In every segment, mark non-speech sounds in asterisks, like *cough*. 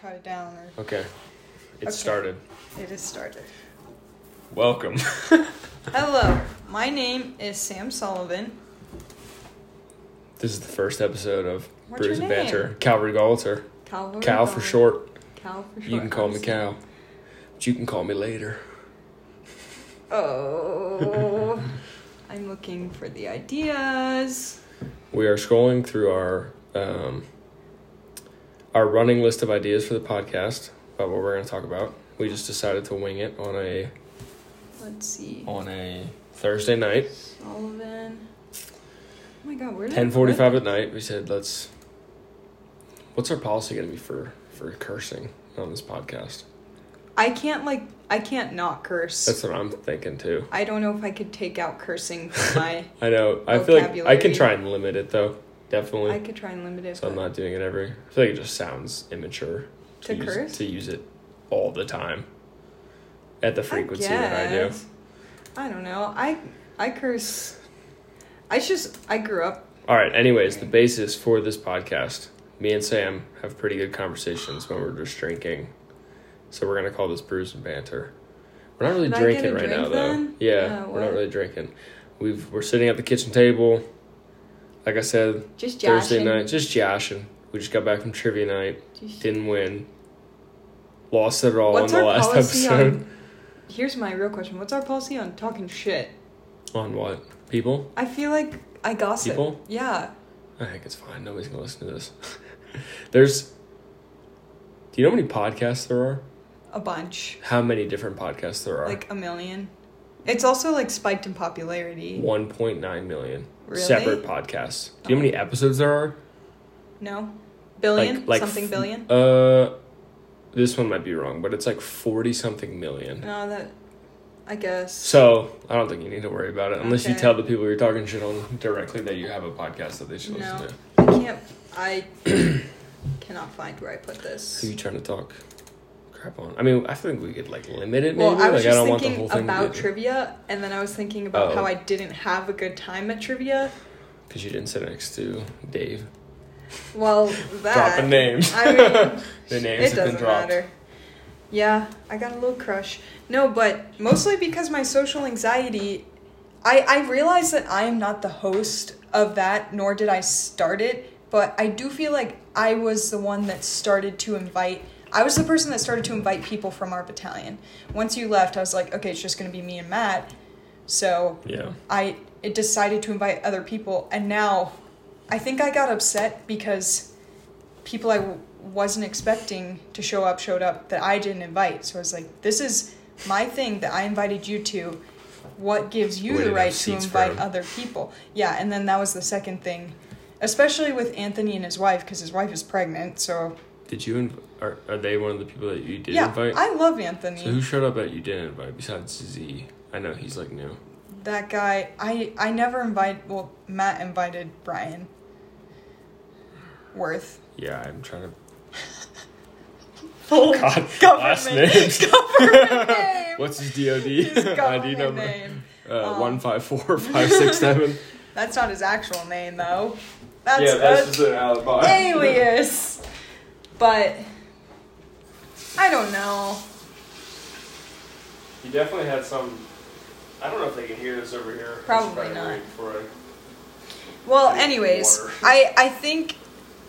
cut it down or Okay. It Okay. started. it is started. Welcome. *laughs* Hello, my name is Sam Sullivan. this is the first episode of What's Brews and? Banter. Cal Regalter. Cal, Cal for short. Cal for short. You can call me. Cal. But you can call me later. Oh, *laughs* I'm looking for the ideas. We are scrolling through our um, our running list of ideas for the podcast about what we're going to talk about. We just decided to wing it on a Let's see. on a Thursday night, Sullivan. Oh my God, where ten put forty five it? at night. We said let's. What's our policy going to be for for cursing on this podcast? I can't like I can't not curse. That's what I'm thinking too. I don't know if I could take out cursing from *laughs* my. I know. I feel like I can try and limit it though. Definitely. I could try and limit it. so I'm not doing it every. I feel like it just sounds immature To use, curse? to use it all the time. At the frequency that I do. I don't know. I I curse. I just I grew up. All right. Anyways, the basis for this podcast, me and Sam have pretty good conversations when we're just drinking. So we're gonna call this brews and banter. We're not really I get drinking right drink now, then? though. Yeah, Yeah, we're not really drinking. We've we're sitting at the kitchen table. Like I said, Just Thursday night, just joshing. We just got back from trivia night. Just- Didn't win. Lost it all What's in the our last policy episode. on? *laughs* Here's my real question. What's our policy on talking shit? On what? People? I feel like I gossip. People? Yeah. I think it's fine. Nobody's gonna listen to this. *laughs* There's. Do you know how many podcasts there are? A bunch. How many different podcasts there are? Like a million. It's also like spiked in popularity. 1.9 million Really? separate podcasts. Do you know how many episodes there are? No? Billion? Like- like Something f- billion? Uh, this one might be wrong, but it's like 40 something million. No, that. I guess. So I don't think you need to worry about it unless you tell the people you're talking shit on directly that you have a podcast that they should No. listen to. I can't. I *clears throat* cannot find where I put this. Who you trying to talk crap on? I mean, I think we could like limit it. Maybe Well, I was like I just don't want the thinking whole thing about trivia, and then I was thinking about Oh. how I didn't have a good time at trivia. because you didn't sit next to Dave. Well, *laughs* that Dropping names. I mean, *laughs* The names it have been doesn't dropped. matter. Yeah, I got a little crush. No, but mostly because my social anxiety. I I realize that I am not the host of that, nor did I start it. But I do feel like I was the one that started to invite. I was the person that started to invite people from our battalion. Once you left, I was like, okay, it's just gonna be me and Matt. So Yeah. I it decided to invite other people, and now I think I got upset because people I w- wasn't expecting to show up showed up that I didn't invite. So I was like, this is my thing that I invited you to. What gives you the right to invite other people? Yeah, and then that was the second thing, especially with Anthony and his wife because his wife is pregnant. So Did you inv- are are they one of the people that you did yeah, invite? I love Anthony. so who showed up that you didn't invite besides Z? I know he's like new. that guy, I I never invite. Well, Matt invited Brian. Worth. Yeah, I'm trying to. *laughs* Full God, government, last names. *laughs* government name. What's his DOD His *laughs* ID number? name. Uh, Um, one five four five six seven. That's not his actual name though. That's, yeah, that's that's just an alibi. alias. But I don't know. He definitely had some. I don't know if they can hear this over here. Probably Let's try to not. Well, anyways. I I think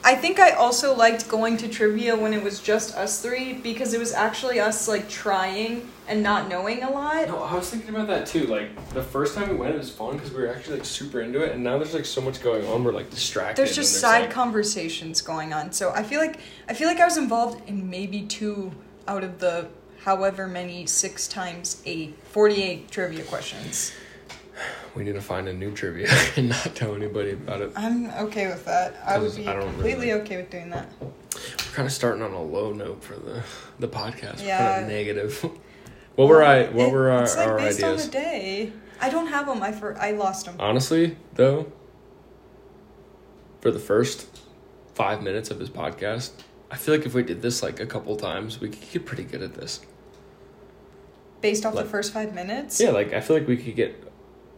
I think I also liked going to trivia when it was just us three because it was actually us like trying and not knowing a lot. no, I was thinking about that too. Like the first time we went, it was fun because we were actually like super into it, and now there's like so much going on. We're like distracted. There's just side like, conversations going on. So I feel like I feel like I was involved in maybe two out of the however many six times eight 48 trivia questions. *sighs* We need to find a new trivia *laughs* and not tell anybody about it. I'm okay with that. I would be I completely really- okay with doing that. We're kind of starting on a low note for the the podcast. We're Yeah. kind of negative. *laughs* what were I? What It- were our, it's like our based ideas? on the day. I don't have them. I for I lost them. Honestly, though, for the first five minutes of this podcast, I feel like if we did this like a couple times, we could get pretty good at this. Based off like- the first five minutes. Yeah, like I feel like we could get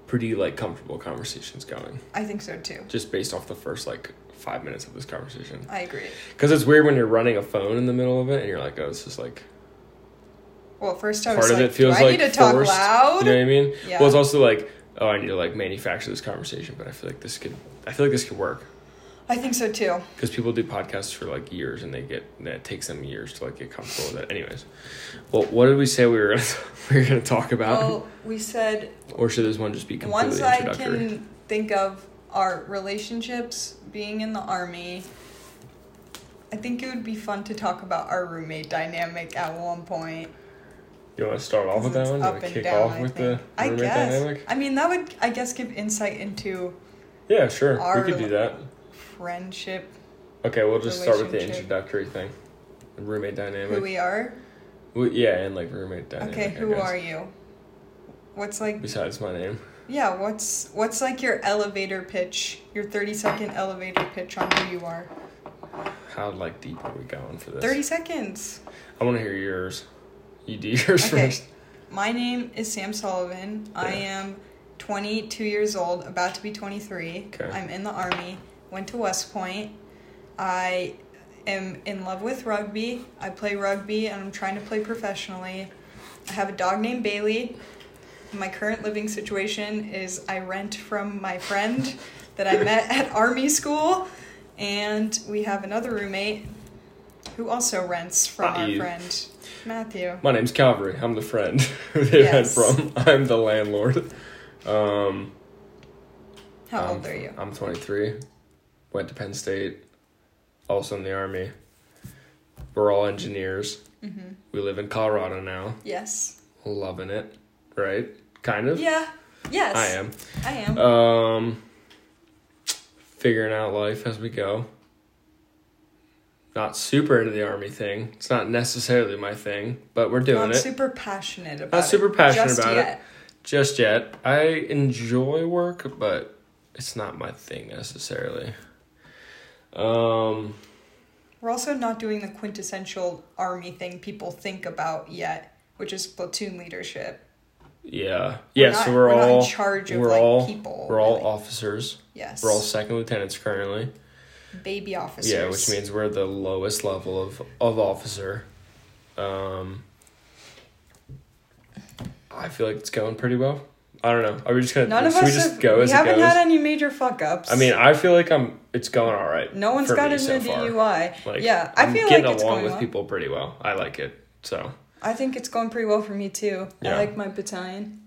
pretty like comfortable conversations going, I think so too. just based off the first like five minutes of this conversation. I agree. Because it's weird when you're running a phone in the middle of it and you're like, oh, this is like Well, first I part was of like, it feels do I like need to talk forced. loud? You know what I mean? Yeah. Well, it's also like, oh, I need to like manufacture this conversation, but I feel like this could, I feel like this could work I think so too. because people do podcasts for like years and they get it takes them years to like get comfortable with it. Anyways, well, what did we say we were gonna *laughs* we were gonna talk about, Well, we said or should this one just be completely ones I introductory? can think of our relationships, being in the army. I think it would be fun to talk about our roommate dynamic at one point. You want to start off with that one? You want to kick down, off I with the think. I roommate guess. dynamic? I mean, that would, I guess, give insight into Yeah, sure. We could do that. friendship, Okay, we'll just start with the introductory thing. The roommate dynamic. who we are. We- yeah, and like roommate dynamic. Okay, who are you? What's like Besides my name. Yeah, what's what's like your elevator pitch? Your 30 second elevator pitch on who you are. How like deep are we going for this? 30 seconds. I want to hear yours. You do yours Okay. first. My name is Sam Sullivan. I am 22 years old, about to be 23. Okay. I'm in the army. Went to West Point. I am in love with rugby. I play rugby and I'm trying to play professionally. I have a dog named Bailey. My current living situation is I rent from my friend that I met at *laughs* army school, and we have another roommate who also rents from Not our you. friend Matthew. My name's Calvary. I'm the friend *laughs* who they Yes. rent from. I'm the landlord. Um, How I'm- old are you? I'm 23. Went to Penn State. Also in the army. We're all engineers. Mm-hmm. We live in Colorado now. Yes. Loving it. Right? Kind of. Yeah. Yes. I am. I am. Um, figuring out life as we go. Not super into the army thing. It's not necessarily my thing, but we're doing Not it. super passionate about Not it. super passionate just about it. Just yet. I enjoy work, but it's not my thing necessarily. Um, We're also not doing the quintessential army thing people think about yet, which is platoon leadership. yeah, yeah. not- so we're, we're not in all charge of, we're like, all people, We're all really. officers. Yes. We're all second lieutenants currently. Baby officers. Yeah, which means we're the lowest level of of officer. Um, I feel like it's going pretty well. I don't know. Are we just gonna? none of us we just have, go we as it haven't had any major fuck ups. I mean, I feel like I'm. It's going all right. no one's got a so. DUI. Like, yeah, I I'm feel getting like it's along with well. people pretty well. I like it. So I think it's going pretty well for me too. Yeah. I like my battalion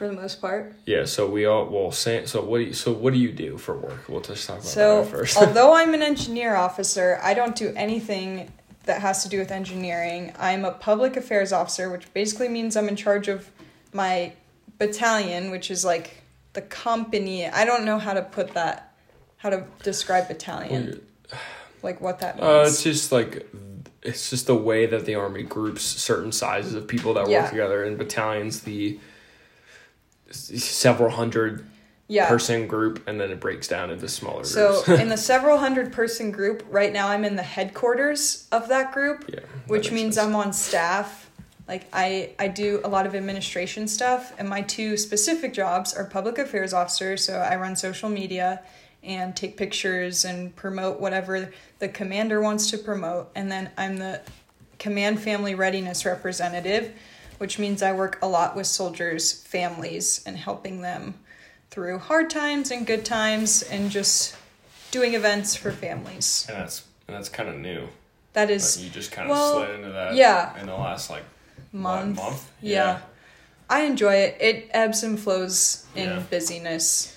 for the most part. yeah. So we all well. Say, so what do you? So what do you do for work? We'll just talk about So, that *laughs* first. although I'm an engineer officer, I don't do anything that has to do with engineering. I'm a public affairs officer, which basically means I'm in charge of my battalion, which is like the company. I don't know how to put that, how to describe battalion, like what that means. Uh, it's just like it's just the way that the army groups certain sizes of people that Yeah. work together in battalions. The several hundred yeah. person group, and then it breaks down into smaller groups. So, in the several hundred person group, right now I'm in the headquarters of that group. yeah, that which means sense. I'm on staff. Like I I do a lot of administration stuff and my two specific jobs are public affairs officer, so I run social media and take pictures and promote whatever the commander wants to promote and then I'm the command family readiness representative, which means I work a lot with soldiers' families and helping them through hard times and good times and just doing events for families. and that's and that's kind of new. That is Like, you just kind of well, slid into that. yeah. In the last like month. month. Yeah. I enjoy it. It ebbs and flows in Yeah. busyness.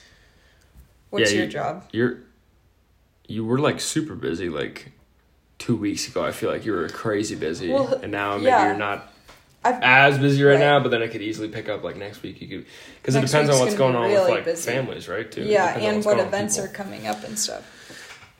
What's Yeah, your job? You're you were like super busy like two weeks ago. I feel like you were crazy busy, Well, and now maybe yeah. you're not I've- as busy right, Right. now. But then it could easily pick up like next week. You could because it depends on what's going on with like busy. families, right? Too. yeah, and what going on with events are coming up and stuff.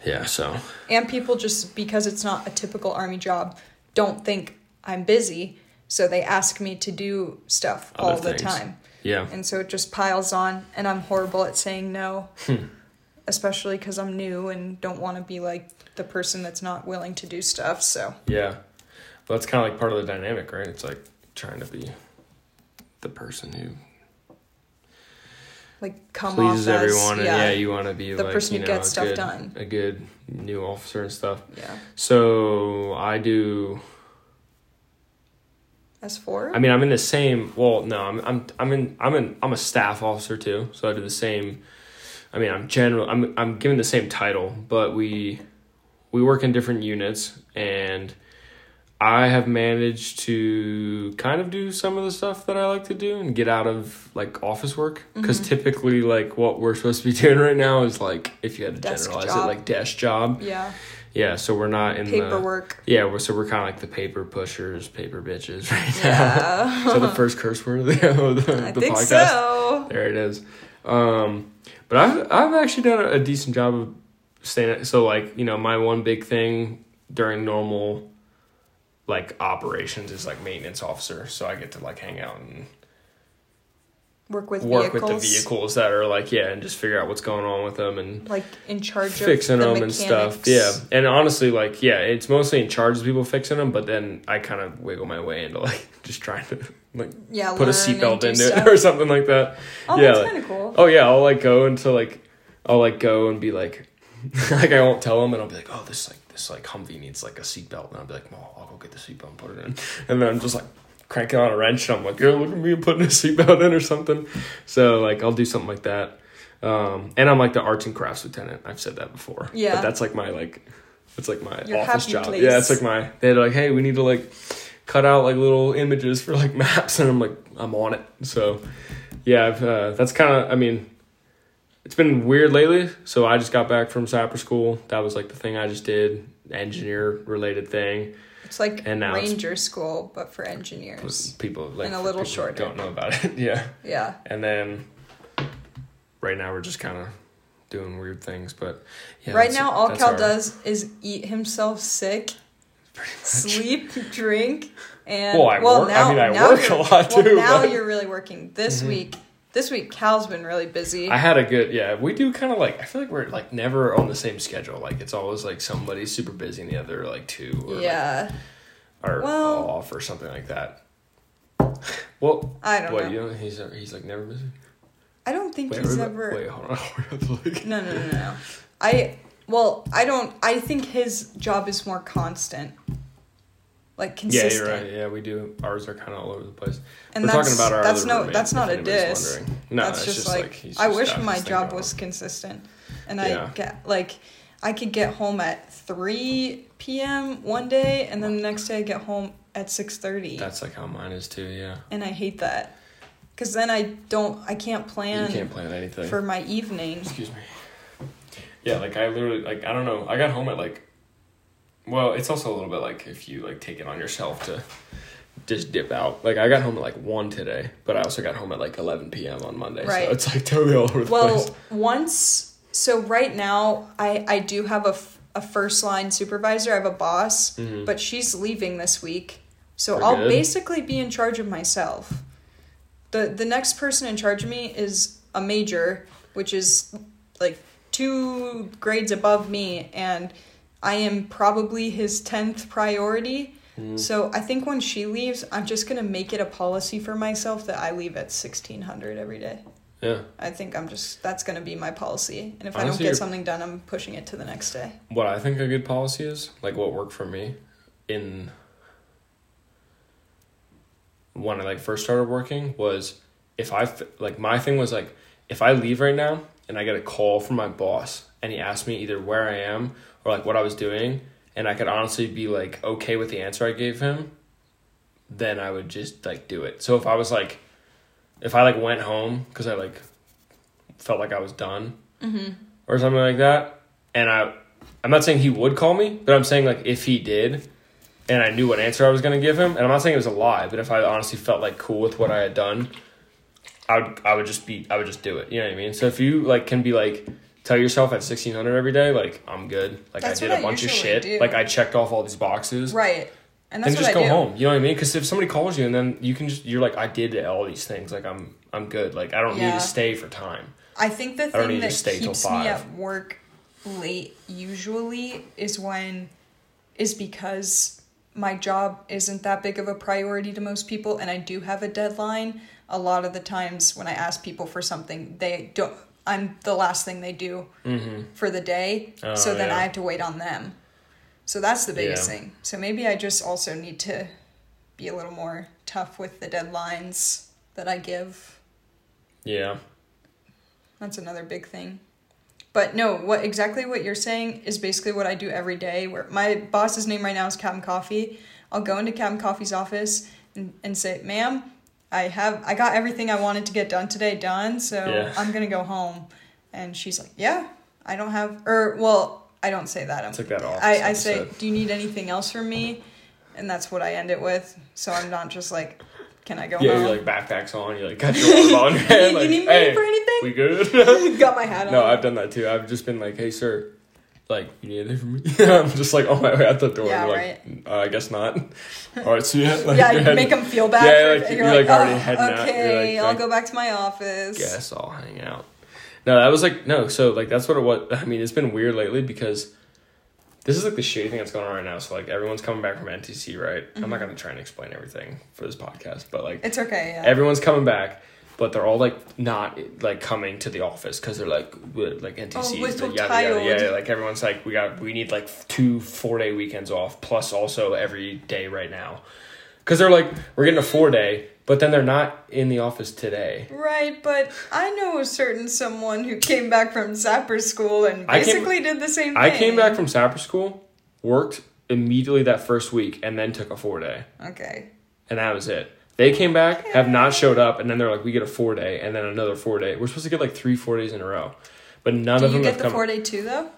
Yeah, so And people just because it's not a typical army job, don't think I'm busy, so they ask me to do stuff Other all the time. yeah, And so it just piles on and I'm horrible at saying no. Hmm. Especially cuz I'm new and don't want to be like the person that's not willing to do stuff, so yeah. Well, that's kind of like part of the dynamic, right? It's like trying to be the person who like come pleases off as everyone, and yeah, you want to be the like person who know gets stuff good, done. a good new officer and stuff. yeah. So I do. As four. I mean, I'm in the same. Well, no, I'm I'm I'm in I'm in I'm a staff officer too, so I do the same. I mean, I'm general. I'm I'm given the same title, but we we work in different units, and I have managed to kind of do some of the stuff that I like to do and get out of like office work because Mm-hmm. typically like what we're supposed to be *laughs* doing right now is like if you had to Desk generalize job. it like desk job. yeah. Yeah, so we're not in the Paperwork. yeah, we're, so we're kind of like the paper pushers, paper bitches *laughs* right now. Yeah. *laughs* so the first curse word of the, of the, I the think podcast. so. There it is. Um, but I've I've actually done a, a decent job of staying. So like you know my one big thing during normal like operations is like maintenance officer. So I get to like hang out and Work with work vehicles. with the vehicles that are like yeah, and just figure out what's going on with them and Like in charge fixing the them and stuff. Yeah, and honestly, like yeah, it's mostly in charge of people fixing them, but then I kind of wiggle my way into like *laughs* just trying to like Yeah. put a seatbelt into stuff. it or something like that. Oh, yeah, that's like- kind of cool. Oh yeah, I'll like go into like I'll like go and be like *laughs* like I won't tell them and I'll be like, oh this like this like Humvee needs like a seatbelt and I'll be like, well I'll go get the seatbelt and put it in and then I'm just like cranking on a wrench and I'm like, yo look at me putting a seatbelt in or something. So like I'll do something like that. Um, and I'm like the arts and crafts lieutenant. I've said that before. Yeah. But that's like my like it's like my Your office job. place. Yeah, it's like my they're like, hey, we need to like cut out like little images for like *laughs* maps and I'm like, I'm on it. So yeah, I've, uh, that's kind of I mean it's been weird lately. So I just got back from sapper school. That was like the thing I just did, engineer related thing. It's like And now ranger school, but for engineers. People like And a little shorter. don't know about it. *laughs* yeah, Yeah. and then right now we're just kind of doing weird things. But yeah, right now, all Cal our- does is eat himself sick, sleep, drink, and Well, I work- I mean, I now work a lot, well, too, now but- you're really working. This Mhm. week, this week, Cal's been really busy. I had a good yeah. We do kind of like I feel like we're like never on the same schedule. Like it's always like somebody's super busy and the other like two or like, yeah, are Well- off or something like that. *laughs* Well, I don't what know. you know he's he's like never busy. I don't think Wait, he's ever. wait, hold on. We have to. No, no, no, no, no. I well, I don't. I think his job is more constant, like Yeah, you're right. Yeah, we do. Ours are kind of all over the place. And We're talking about our that's no roommate, that's not a diss. wondering. No, that's it's just, like, he's I just wish my job was consistent, and Yeah. I get like I could get home at three p.m. one day, and then the next day I get home at six thirty, That's like how mine is too. Yeah, and I hate that because then I don't I can't plan. you can't plan anything. for my evening. Excuse me. Yeah, like I literally like I don't know. I got home at like well, it's also a little bit like if you like take it on yourself to just dip out. Like I got home at like one today, but I also got home at like eleven PM on Monday. Right. So it's like totally all over the Well, place. once so right now I I do have a, f- a first line supervisor. I have a boss, Mhm. but she's leaving this week, so For I'll good. basically be in charge of myself. the The next person in charge of me is a major, which is like two grades above me, and I am probably his tenth priority. Mhm. So I think when she leaves, I'm just gonna make it a policy for myself that I leave at sixteen hundred every day. Yeah. I think I'm just that's gonna be my policy, and if I don't get something done, I'm pushing it to the next day. What I think a good policy is, like what worked for me in when I like first started working was if I like my thing was like if I leave right now and I get a call from my boss and he asked me either where I am or like what I was doing and I could honestly be like okay with the answer I gave him, then I would just like do it. So if I was like if I like went home cuz I like felt like I was done Mm-hmm. or something like that and I I'm not saying he would call me, but I'm saying like if he did and I knew what answer I was gonna give him, and I'm not saying it was a lie, but if I honestly felt like cool with what I had done, I would I would just be I would just do it. You know what I mean? So if you like can be like tell yourself at sixteen hundred every day, like I'm good. Like That's I did a I bunch of shit. do. Like I checked off all these boxes. Right, and that's just what go I do. home. You know what I mean? Because if somebody calls you and then you can just you're like I did all these things. Like I'm I'm good. Like I don't need to stay for time. I think the thing need to that stay till keeps me five. at work late usually is when is because my job isn't that big of a priority to most people and I do have a deadline, a lot of the times when I ask people for something, they don't I'm the last thing they do Mm-hmm. for the day. Oh, so then yeah. I have to wait on them. So that's the biggest Yeah. thing. So maybe I just also need to be a little more tough with the deadlines that I give. Yeah. That's another big thing. But no, what exactly what you're saying is basically what I do every day. Where my boss's name right now is Captain Coffee. I'll go into Captain Coffee's office and, and say, "Ma'am, I have I got everything I wanted to get done today done, so Yeah. I'm gonna go home." And she's like, "Yeah, I don't have or well, I don't say that. It's like that office I I say, "Do you need anything else from me?" And that's what I end it with. So I'm not just like, "Can I go Yeah, home?" you're like backpacks on. You like got your arm on your *laughs* head. you Like, need me hey, for anything? we good? *laughs* got my hat on. no, I've done that too. I've just been like, hey, sir, like, you need anything from me? *laughs* I'm just like on my way out the door. Yeah, You're like, uh, I guess not. *laughs* All right, see ya. Like, yeah, heading- make them feel bad. Yeah, like, you're, you're, like, like, already "Oh, heading out." Okay, like, I'll go back to my office. Guess I'll hang out. No, that was like no. So like that's what it was. I mean, it's been weird lately because this is like the shitty thing that's going on right now. So like everyone's coming back from NTC, right? I'm Mm-hmm. not gonna try and explain everything for this podcast, but like It's okay. Yeah. everyone's coming back, but they're all like not like coming to the office because they're like with, like NTC. Oh, we're so yada, yada, tired. Yeah, like everyone's like we got we need like two four day weekends off plus also every day right now because they're like we're getting a four day, but then they're not in the office today. right, but I know a certain someone who came back from Sapper school and I came- basically did the same thing. I came back from Sapper School, worked immediately that first week, and then took a four day, Okay. and that was it. They came back, have not showed up, and then they're like, "We get a four day, and then another four day." We're supposed to get like three four days in a row, but none of them come. Do you get the four day too though?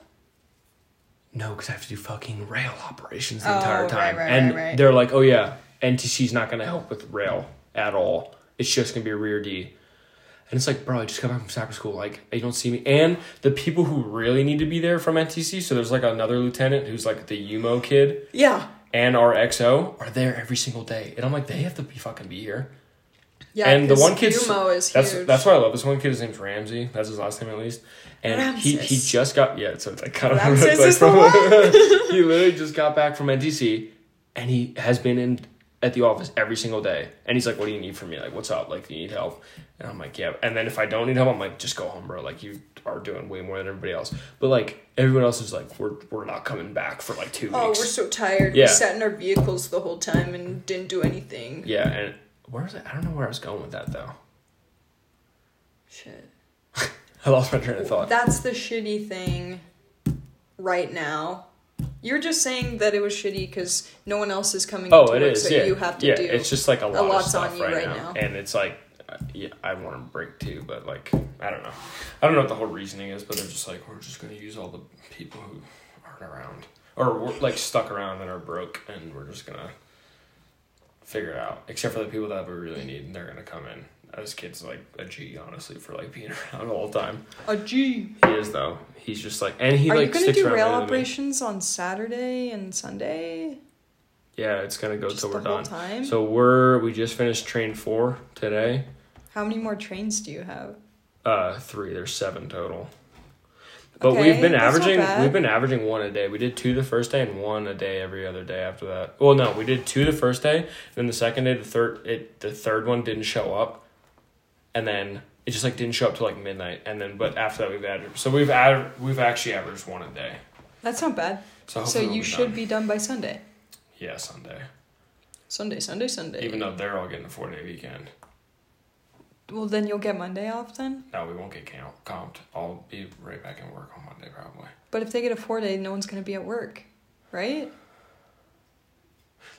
No, because I have to do fucking rail operations the Oh, entire time. right, and right, right. they're like, oh yeah, NTC's not going to help with rail at all. It's just going to be a rear D. And it's like, bro, I just got back from Sapper School. Like, you don't see me. And the people who really need to be there from NTC, so there's like another lieutenant who's like the UMO kid Yeah. And our XO are there every single day. And I'm like, they have to be fucking be here. Yeah. and the one kid's Umo is that's huge. that's what I love. This one kid, his name's Ramsey. That's his last name at least. And he, he just got yeah. So it's like kind of Ramses it's like from- *laughs* he literally just got back from NTC, and he has been in at the office every single day. And he's like, "What do you need from me? Like, what's up? Like, do you need help?" And I'm like, "Yeah." And then if I don't need help, I'm like, "Just go home, bro. Like, you are doing way more than everybody else." But like everyone else is like, "We're we're not coming back for like two Oh, weeks." Oh, we're so tired. Yeah. We sat in our vehicles the whole time and didn't do anything. yeah, and where was it? I don't know where I was going with that though. Shit. *laughs* I lost my train of thought. That's the shitty thing right now. You're just saying that it was shitty because no one else is coming Oh, to it work, is. so yeah, you have to yeah. do. It's just like a lot lot's of stuff on you right, right now. now. and it's like, yeah, I want to break too, but like, I don't know. I don't know what the whole reasoning is, but they're just like, we're just gonna use all the people who aren't around or we're like stuck around and are broke, and we're just gonna figure it out. Except for the people that we really need, and they're gonna come in. This kid's like a G, honestly, for like being *laughs* around all the time. a G. He is though. He's just like, and he Are like you gonna do rail later than me. operations on Saturday and Sunday? Yeah, it's gonna go Just till we're done. time. So we're we just finished train four today. How many more trains do you have? Uh, three. There's seven total. But Okay, we've been averaging we've been averaging one a day. We did two the first day and one a day every other day after that. Well, no, we did two the first day. Then the second day, the third it the third one didn't show up, and then it just like didn't show up till like midnight. And then but after that we've added so we've added we've actually averaged one a day. That's not bad. So So you should done. be done by Sunday. yeah Sunday. Sunday, Sunday, Sunday. Even though they're all getting a four day weekend. well, then you'll get Monday off then. No, we won't get count, comped. I'll be right back in work on Monday probably. But if they get a four day, no one's gonna be at work, right?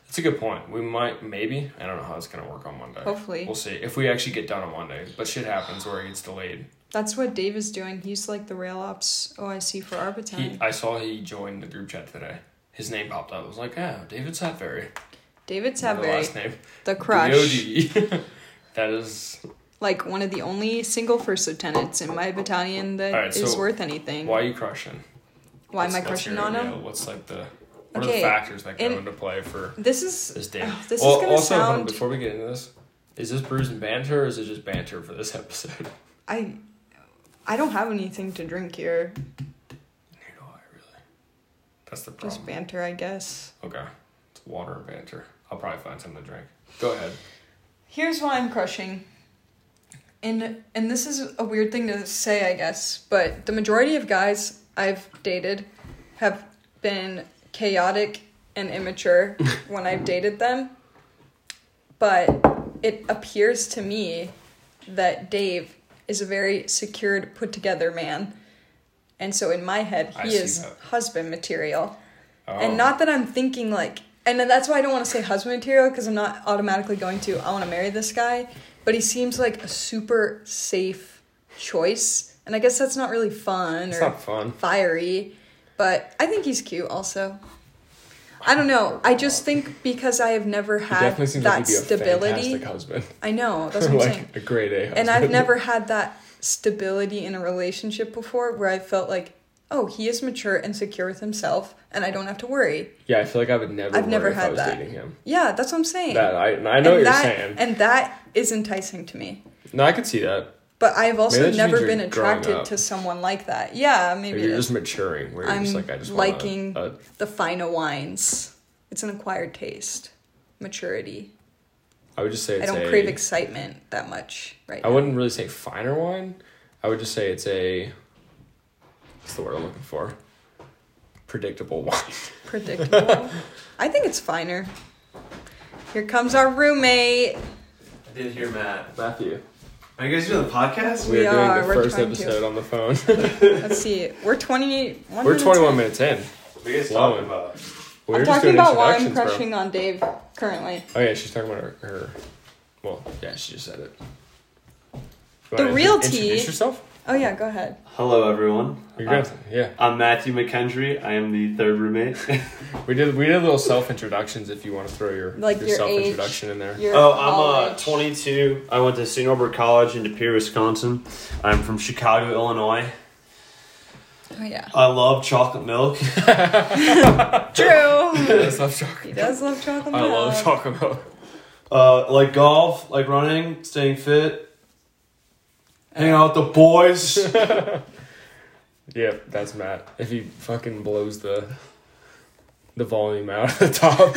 That's a good point. We might, maybe. I don't know how it's gonna work on Monday. Hopefully. we'll see if we actually get done on Monday. But shit happens where it gets delayed. That's what Dave is doing. He's like the rail ops OIC for He, Arbiton. I saw he joined the group chat today. His name popped up. I was like, oh, David Satberry. David The Savary, last name. the crush. DOD. *laughs* that is like one of the only single first lieutenants in my battalion that is Alright, so worth anything. why are you crushing. Why am I what's crushing your- on him? yeah, what's like the what are the factors that go and- into play for This is this day? oh, this Well, is gonna also, hold on, sound. before we get into this, is this brews and banter or is it just banter for this *laughs* episode? I I don't have anything to drink here. Neither do I really. That's the problem. Just banter, I guess. Okay. It's water and banter. I'll probably find something to drink. Go ahead. Here's why I'm crushing. And and this is a weird thing to say, I guess, but the majority of guys I've dated have been chaotic and immature *laughs* when I've dated them. But it appears to me that Dave is a very secured, put together man. And so in my head, he is that. husband material. Oh. And not that I'm thinking like, and then that's why I don't want to say husband material because I'm not automatically going to, I want to marry this guy. But he seems like a super safe choice. And I guess that's not really fun It's or not fun. fiery. But I think he's cute also. I don't know. I just think because I have never had definitely seems that like he'd be a stability. husband. I know, *laughs* that's what I'm saying. like a great A husband. And I've never had that stability in a relationship before where I felt like, oh, he is mature and secure with himself and I don't have to worry. Yeah, I feel like I would never. I've never had that. dating him. Yeah, that's what I'm saying. That I I know and what you're that, saying. And that is enticing to me. no, I could see that. But I've also Maybe never been attracted to someone like that. Yeah, Maybe maybe you're just maturing. Where you're just I'm like I just want liking- a, the finer wines. It's an acquired taste. Maturity. I would just say I don't a, crave excitement that much right I now. wouldn't really say finer wine. I would just say it's a. What's the word I'm looking for? Predictable *laughs* wine. Predictable. *laughs* I think it's finer. Here comes our roommate. I did hear Matt. Matthew. Are you guys doing the podcast? We We, are doing are, the we're first trying to. episode on the phone. *laughs* Let's see. We're 28. We're 21 minutes in. What are you guys Wow. talking about? We're I'm talking about why I'm introductions, bro. crushing on Dave currently. Oh yeah, she's talking about her. her well, yeah, she just said it. You The real intro- tea- Introduce yourself. Oh, yeah, go ahead. Hello, everyone. You're I'm. Yeah, I'm Matthew McKendry. I am the third roommate. *laughs* we did. We did little self introductions. If you want to throw your Like your your self introduction in there. Your oh, I'm uh, 22. I went to St. Norbert College in De Pere, Wisconsin. I'm from Chicago, Illinois. Oh, yeah. I love chocolate milk. *laughs* *laughs* True. I love chocolate. he does love chocolate milk. I love chocolate milk. Uh, like golf, like running, staying fit, hanging out with the boys. *laughs* yep, that's Matt. If he fucking blows the the volume out at the top, *laughs*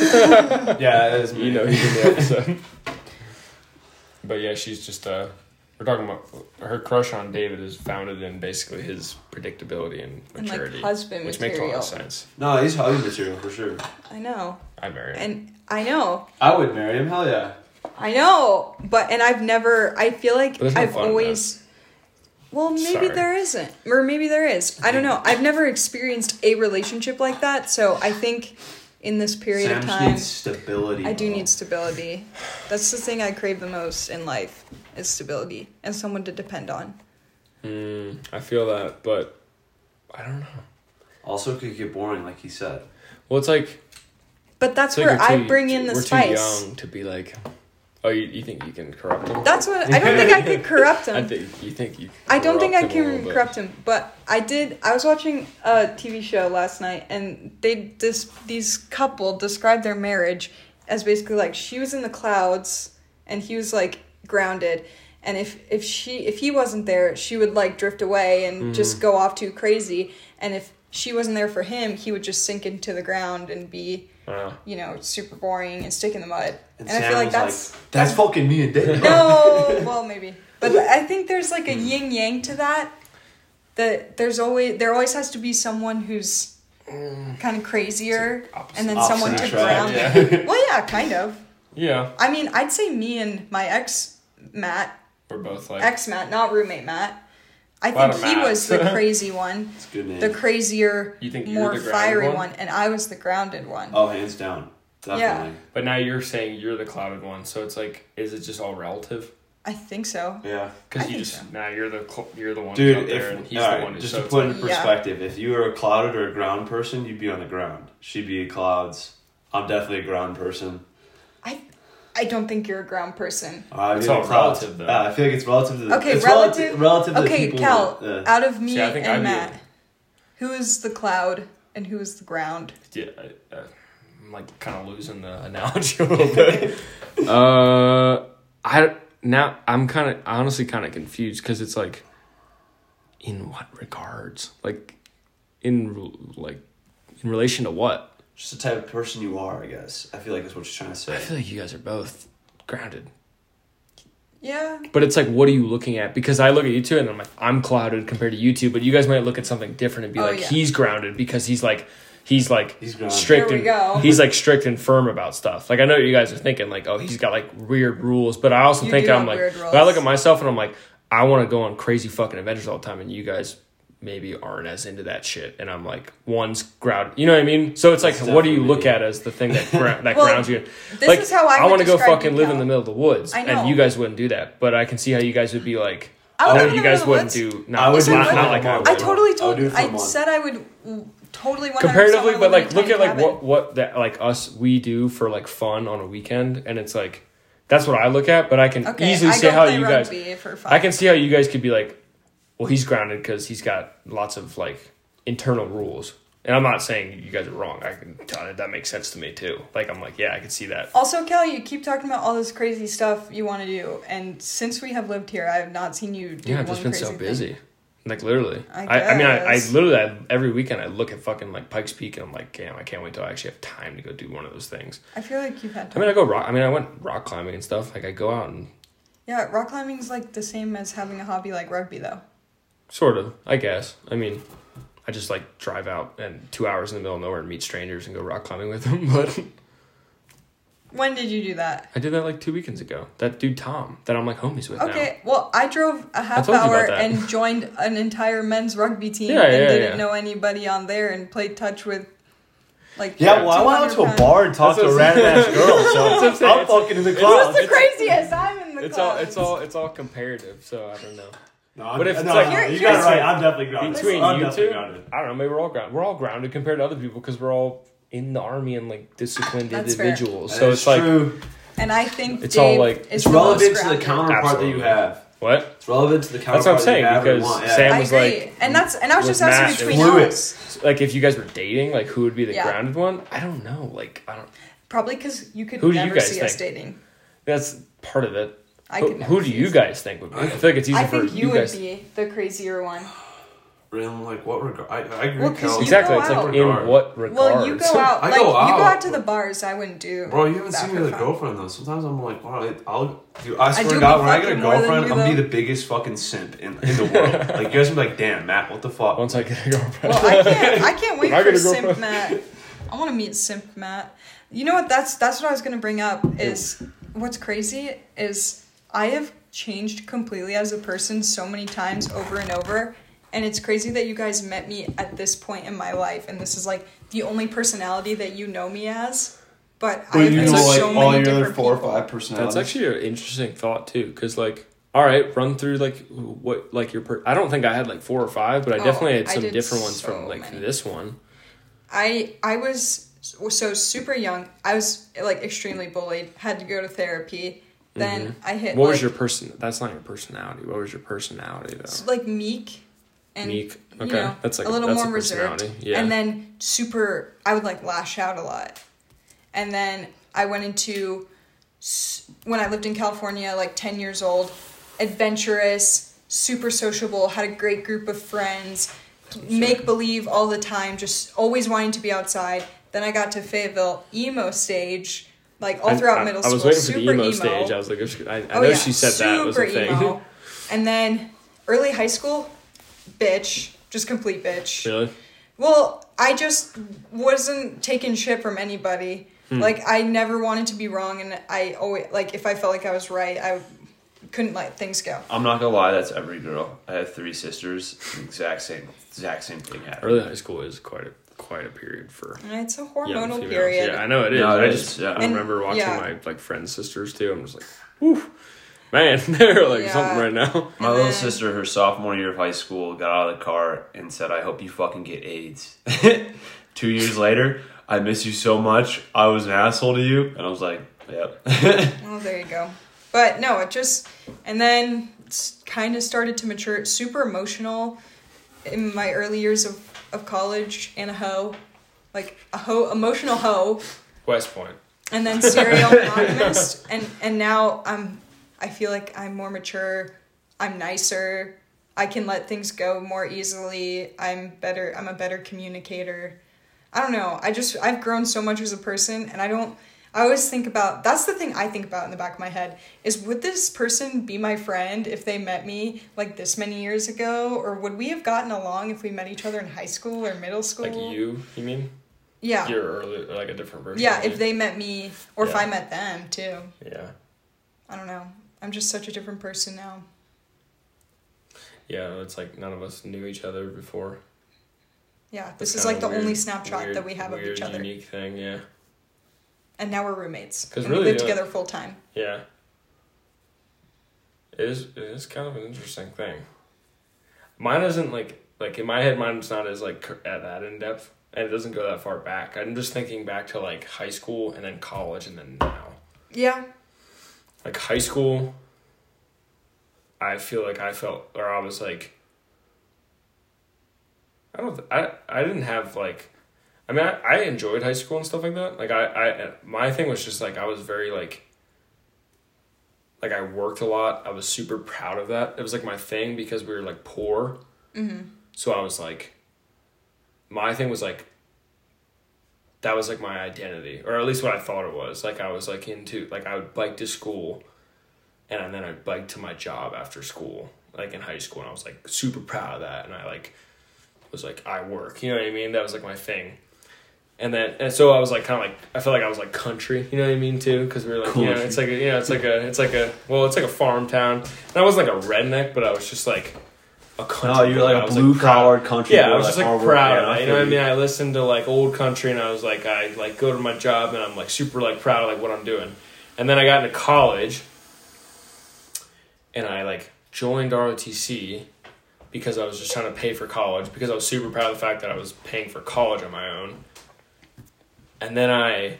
yeah, that is *laughs* me. you know he's in the episode. but yeah, she's just uh, we're talking about her crush on David is founded in basically his predictability and And like maturity, husband which makes a lot material. of sense. No, he's husband material for sure. I know. I marry him. And I know. I would marry him. Hell yeah. I know. But, and I've never, I feel like But there's no I've fun in always. Well, maybe Sorry. there isn't. Or maybe there is. I don't know. I've never experienced a relationship like that. So I think in this period Sam of time, needs stability. I do need stability. That's the thing I crave the most in life is stability and someone to depend on. Mm, I feel that, but I don't know. Also, could get boring, like he said. Well, it's like But that's it's like where you're I too- bring in the we're spice. too young to be like. Oh, you, you think you can corrupt him? That's what I don't think I could corrupt him. *laughs* I think you think you. I don't think I corrupt him a little can corrupt him, but I did. I was watching a TV show last night, and they this these couple described their marriage as basically like she was in the clouds and he was like grounded, and if if she if he wasn't there, she would like drift away and Mm-hmm. just go off too crazy, and if she wasn't there for him, he would just sink into the ground and be Wow. you know super boring and stick in the mud. And, And, I feel like that's like, that's fucking me and Dave. no, *laughs* well, maybe. But I think there's like a yin yang to that. That there's always there always has to be someone who's mm. kind of crazier, opposite- and then someone to attract, ground. Yeah. *laughs* Well, yeah, kind of. yeah, I mean, I'd say me and my ex Matt, we're both like. ex Matt, not roommate Matt. I think he Matts. was the *laughs* crazy one, It's a good name. the crazier, You think more the fiery one? one? and I was the grounded one. oh, hands down. Definitely. But now you're saying you're the clouded one, so it's like, is it just all relative? I think so. Yeah. Because you just so. now you're the cl- you're the one Dude, out there, if, and he's all the right, one. who- just so to it's put like- into Yeah. perspective, if you were a clouded or a ground person, you'd be on the ground. She'd be a clouds. I'm definitely a ground person. I I don't think you're a ground person. Uh, It's I'd all relative, though. Yeah, I feel like it's relative to the. Okay, it's relative- relative to Okay, the people. Cal, that, uh, out of me See, I think and I'd be- Matt, who is the cloud and who is the ground? Yeah, I, uh, I'm like kind of losing the analogy *laughs* a little bit. *laughs* uh, I now I'm kind of honestly kind of confused because it's like, in what regards? Like, in like, in relation to what? Just the type of person you are. I guess I feel like that's what she's trying to say. I feel like you guys are both grounded. Yeah. But it's like, what are you looking at? Because I look at you two and I'm like, I'm clouded compared to you two, but you guys might look at something different and be Oh, like, yeah. he's grounded because he's like, he's like He's grounded. strict There we and go. he's like strict and firm about stuff. Like I know what you guys are thinking, like, oh, he's got like weird rules, but I also You think I'm like, but I look at myself and I'm like, I want to go on crazy fucking adventures all the time, and you guys maybe aren't as into that shit, and I'm like, one's grounded. You know what I mean? So it's like, That's what do you look at as the thing that *laughs* gra- that Well, grounds you? This like, is how I, would want to go fucking you, live in the middle of the woods, I know. and you guys wouldn't do that. But I can see how you guys would be like, I would oh, no, you the guys wouldn't woods. do. Not, I would Listen, not, what- not like I I would. I totally I told do you. it for a I month. said I would totally 100% comparatively but like look tiny at like cabin. what what that like us we do for like fun on a weekend and it's like that's what i look at but i can Okay, easily I see how you guys for i can see how you guys could be like well he's grounded because he's got lots of like internal rules. And i'm not saying you guys are wrong. I can tell you uh, that makes sense to me too. Like i'm like yeah i can see that. Also, Kelly, you keep talking about all this crazy stuff you want to do, and since we have lived here, I have not seen you do yeah i've just been crazy so thing. busy. Like literally. I I, I, mean I, I literally I, every weekend i look at fucking like pikes peak and i'm like damn i can't wait till i actually have time to go do one of those things. I feel like you've had i time. mean i go rock i mean i went rock climbing and stuff. Like i go out and yeah, rock climbing's like the same as having a hobby like rugby, though. Sort of, I guess. I mean, I just like drive out and two hours in the middle of nowhere and meet strangers and go rock climbing with them. *laughs* But When did you do that? I did that like two weekends ago. That dude Tom, that I'm like homies with now. Okay, well, I drove a half told you about hour that. and joined an entire men's rugby *laughs* team Yeah, and yeah, didn't yeah. know anybody on there and played touch with like Yeah, well, I went out to a 200 bar and talked to a That's random what ass girl, *laughs* That's what I'm so saying. I'm fucking in the Who's clouds. the craziest? I'm in the It's all, it's all, it's all comparative. So I don't know. No, But if no, it's like- no, you got it here's- right. I'm definitely grounded. Between I'm you two, grounded. I don't know. Maybe we're all grounded. We're all grounded compared to other people because we're all in the army and like disciplined That's individuals. That So is it's like true. And I think It's Dave all, like- It's relevant to the grounded. counterpart that you have. what? It's relevant to the counterpart. That's what I'm saying that you have because want. Yeah. Sam was agree, like, and that's and I was just asking Matt, between was- us, like if you guys were dating, like who would be the Yeah. grounded one? I don't know. Like I don't. probably because you could Who do you guys see us think? dating. That's part of it. I who, could. Never who do you guys think would be? I feel like it's easy I for think you, you would guys. be the crazier one. In like what regard? I, I agree. Well, with 'cause you Exactly. go It's like in Regard. what regard? Well, you go out I like go you go out, out to the bars. I wouldn't do. Bro, you haven't seen me with a girlfriend though. Sometimes I'm like, wow, I'll, dude, I swear do to God, when I get a fucking more than girlfriend, I'm gonna be the biggest fucking simp in, in the world. *laughs* like you guys will be like, damn, Matt, what the fuck? Once I get a girlfriend. Well, I can't. I *laughs* can't wait I for gotta go Simp for- Matt. I want to meet Simp Matt. You know what? That's that's what I was gonna bring up. Is what's crazy is I have changed completely as a person so many times over and over, and it's crazy that you guys met me at this point in my life, and this is like the only personality that you know me as. But I But have you been know, so like many all your different other four or five personalities. That's actually an interesting thought too, because like, all right, run through like what like your. Per- I don't think I had like four or five, but I Oh, definitely had some different ones so from like many. this one. I I was so super young. I was like extremely bullied. Had to go to therapy. Then I hit Mm-hmm. What was your person? That's not your personality. What was your personality though? like meek and Meek. you Okay, know, that's like a little that's more reserved. personality. Yeah. And then super, I would like lash out a lot. And then I went into when I lived in California, like ten years old, adventurous, super sociable, had a great group of friends, make believe all the time, just always wanting to be outside. Then I got to Fayetteville emo stage, like all throughout I, middle I school. was waiting for super the emo, emo. stage. I was like, I, I Oh, know yeah, she said that was a super thing. *laughs* and then early high school, bitch, just complete bitch. really? Well, I just wasn't taking shit from anybody. Hmm. Like I never wanted to be wrong, and I always like if I felt like I was right, I couldn't let things go. I'm not gonna lie, that's every girl. I have three sisters. Exact same, exact same thing happened. Early high school is quite a quite a period for It's a hormonal period. Yeah, I know it is. No, it I is, just yeah. I remember watching yeah. my like friends' sisters too. I'm just like, whew, man, *laughs* they're like Yeah. something right now. My little sister, her sophomore year of high school, got out of the car and said, "I hope you fucking get AIDS." *laughs* Two years later, I miss you so much. I was an asshole to you, and I was like, "Yep." *laughs* Oh, there you go. But no, it just and then kind of started to mature. Super emotional in my early years of of college and a hoe, like a hoe, emotional hoe. West Point. and then serial *laughs* monogamist and and now i'm i feel like i'm more mature i'm nicer i can let things go more easily i'm better i'm a better communicator I don't know. I just I've grown so much as a person and I don't I always think about that's the thing I think about in the back of my head is would this person be my friend if they met me like this many years ago or would we have gotten along if we met each other in high school or middle school? Like you, you mean? Yeah. You're early, like a different person. Yeah, if they met me or if I met them too. Yeah. I don't know. I'm just such a different person now. Yeah, it's like none of us knew each other before. Yeah, this That's is like the kinda only snapshot weird- that we have of each other. Unique thing, yeah. And now we're roommates. 'Cause and really, we live yeah. together full time. Yeah. It is it is kind of an interesting thing. Mine isn't like like in my head mine's not as like at uh, that in depth and it doesn't go that far back. I'm just thinking back to like high school and then college and then now. Yeah. Like high school I feel like I felt or I was like I don't th- I I didn't have like I mean I, I enjoyed high school and stuff like that. Like I I my thing was just like I was very like like I worked a lot. I was super proud of that. It was like my thing because we were like poor. Mm-hmm. So I was like my thing was like that was like my identity or at least what I thought it was. Like I was like into like I would bike to school and then I'd bike to my job after school, like in high school and I was like super proud of that and I like was like I work, you know what I mean? That was like my thing. And then and so I was like kind of like I felt like I was like country, you know what I mean too, because we were like you know it's like a, you know it's like a it's like a well it's like a farm town. And I wasn't like a redneck, but I was just like a country. Oh, you're like a blue proud- collar country. yeah, boy, I was just like hard work. proud Yeah, of I. You know what I mean? I listened to like old country, and I was like, I like go to my job, and I'm like super like proud of like what I'm doing. And then I got into college, and I like joined ROTC because I was just trying to pay for college because I was super proud of the fact that I was paying for college on my own. And then I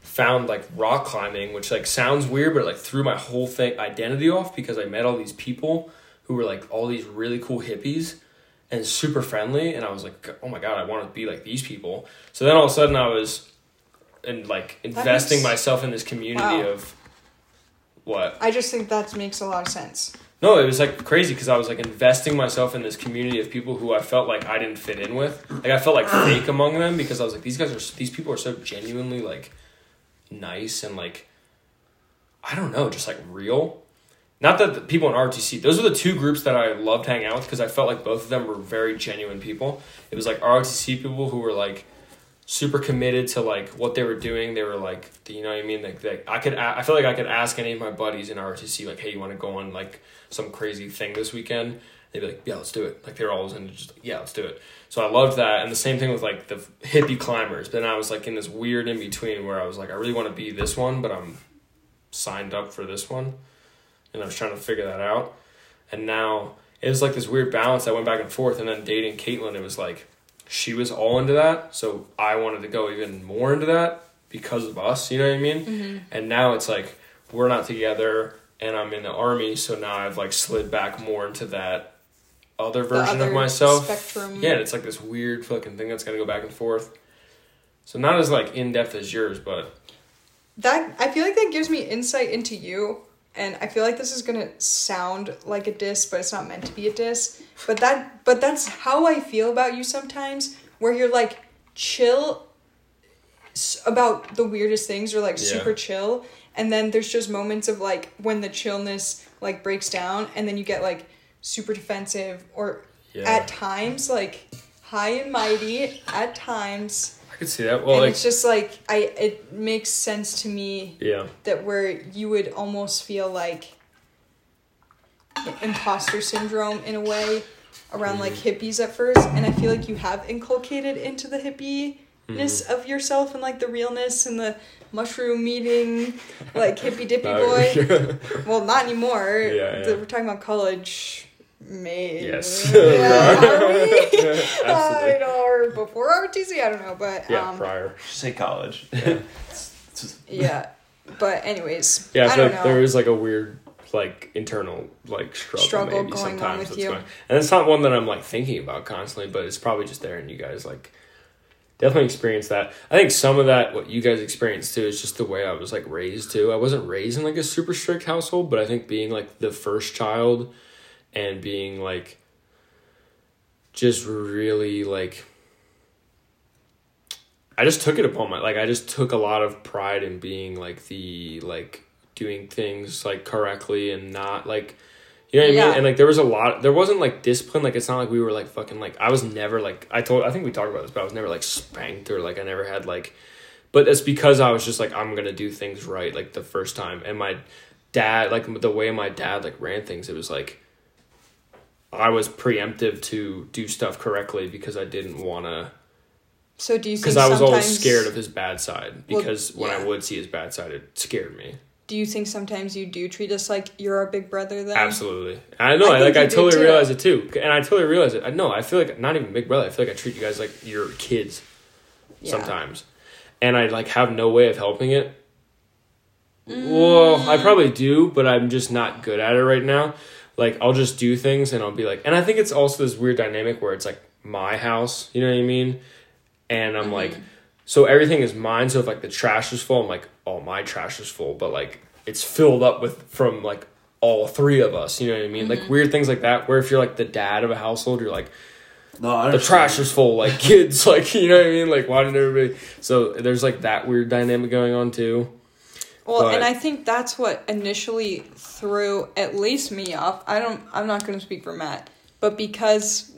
found like rock climbing, which like sounds weird, but it, like threw my whole thing identity off because I met all these people who were like all these really cool hippies and super friendly, and I was like, oh my god, I want to be like these people. So then all of a sudden I was, in like investing makes- myself in this community Wow. of what I just think that makes a lot of sense. No, it was like crazy because I was like investing myself in this community of people who I felt like I didn't fit in with. Like I felt like *clears throat* fake among them because I was like these guys are these people are so genuinely like nice and like I don't know, just like real. Not that the people in ROTC, those are the two groups that I loved hanging out with because I felt like both of them were very genuine people. It was like ROTC people who were like super committed to like what they were doing. They were like, you know what I mean? Like, like I could, I feel like I could ask any of my buddies in ROTC, like, hey, you want to go on like some crazy thing this weekend? They'd be like, yeah, let's do it. Like they were always into just, yeah, let's do it. So I loved that, and the same thing with like the hippie climbers. Then I was like in this weird in between where I was like, I really want to be this one, but I'm signed up for this one, and I was trying to figure that out. And now it was like this weird balance that went back and forth. And then dating Caitlin, it was like she was all into that, so I wanted to go even more into that because of us. You know what I mean? Mm-hmm. And now it's like we're not together, and I'm in the army, so now I've like slid back more into that other version other of myself. spectrum. Yeah, and it's like this weird fucking thing that's gonna go back and forth. So not as like in depth as yours, but That I feel like that gives me insight into you, and I feel like this is gonna sound like a diss, but it's not meant to be a diss. But that, but that's how I feel about you sometimes, where you're like chill about the weirdest things, or like Yeah. super chill, and then there's just moments of like when the chillness like breaks down, and then you get like super defensive, or yeah, at times like high and mighty at times. I could see that. Well, like it's just like I it makes sense to me yeah, that where you would almost feel like imposter syndrome in a way around like Mm-hmm. hippies at first and I feel like you have inculcated into the hippie ness Mm-hmm. of yourself and like the realness and the mushroom meeting, like hippy dippy No, *laughs* boy *laughs* well not anymore Yeah, yeah. we're talking about college maybe Yes. *laughs* yeah, are we? I Absolutely. know, or before ROTC, I don't know, but Yeah, um, prior. Just say college. Yeah. It's- it's- yeah. But anyways, Yeah, I I don't like know. there is like a weird like internal like struggle, Struggle maybe going on sometimes with that's you. going- and it's not one that I'm like thinking about constantly, but it's probably just there, and you guys like definitely experience that. I think some of that what you guys experienced too is just the way I was like raised too. I wasn't raised in like a super strict household, but I think being like the first child and being like just really like I just took it upon my like I just took a lot of pride in being like the like doing things like correctly and not like you know what I Yeah. mean? And like there was a lot there wasn't like discipline, like it's not like we were like fucking like I was never like I told I think we talked about this, but I was never like spanked or like I never had like but it's because I was just like I'm gonna do things right like the first time. And my dad like the way my dad like ran things, it was like I was preemptive to do stuff correctly because I didn't wanna So do you because I was always scared of his bad side. Well, Because when I would see his bad side, it scared me. Do you think sometimes you do treat us like you're our big brother then? Absolutely, I know. I I, like I totally too. realize it too, and I totally realize it. I know. I feel like not even big brother. I feel like I treat you guys like your kids Yeah. sometimes, and I like have no way of helping it. Well, I mm. probably do, but I'm just not good at it right now. Like I'll just do things, and I'll be like, and I think it's also this weird dynamic where it's like my house. You know what I mean? And I'm like, mm-hmm. so everything is mine. So if like the trash is full, I'm like, oh, my trash is full, but like it's filled up with from like all three of us. You know what I mean? Like mm-hmm. weird things like that. Where if you're like the dad of a household, you're like No, I the trash is full, like *laughs* kids, like you know what I mean? Like why did everybody? So there's like that weird dynamic going on too. Well, But- and I think that's what initially threw at least me off. I don't. I'm not going to speak for Matt, but because,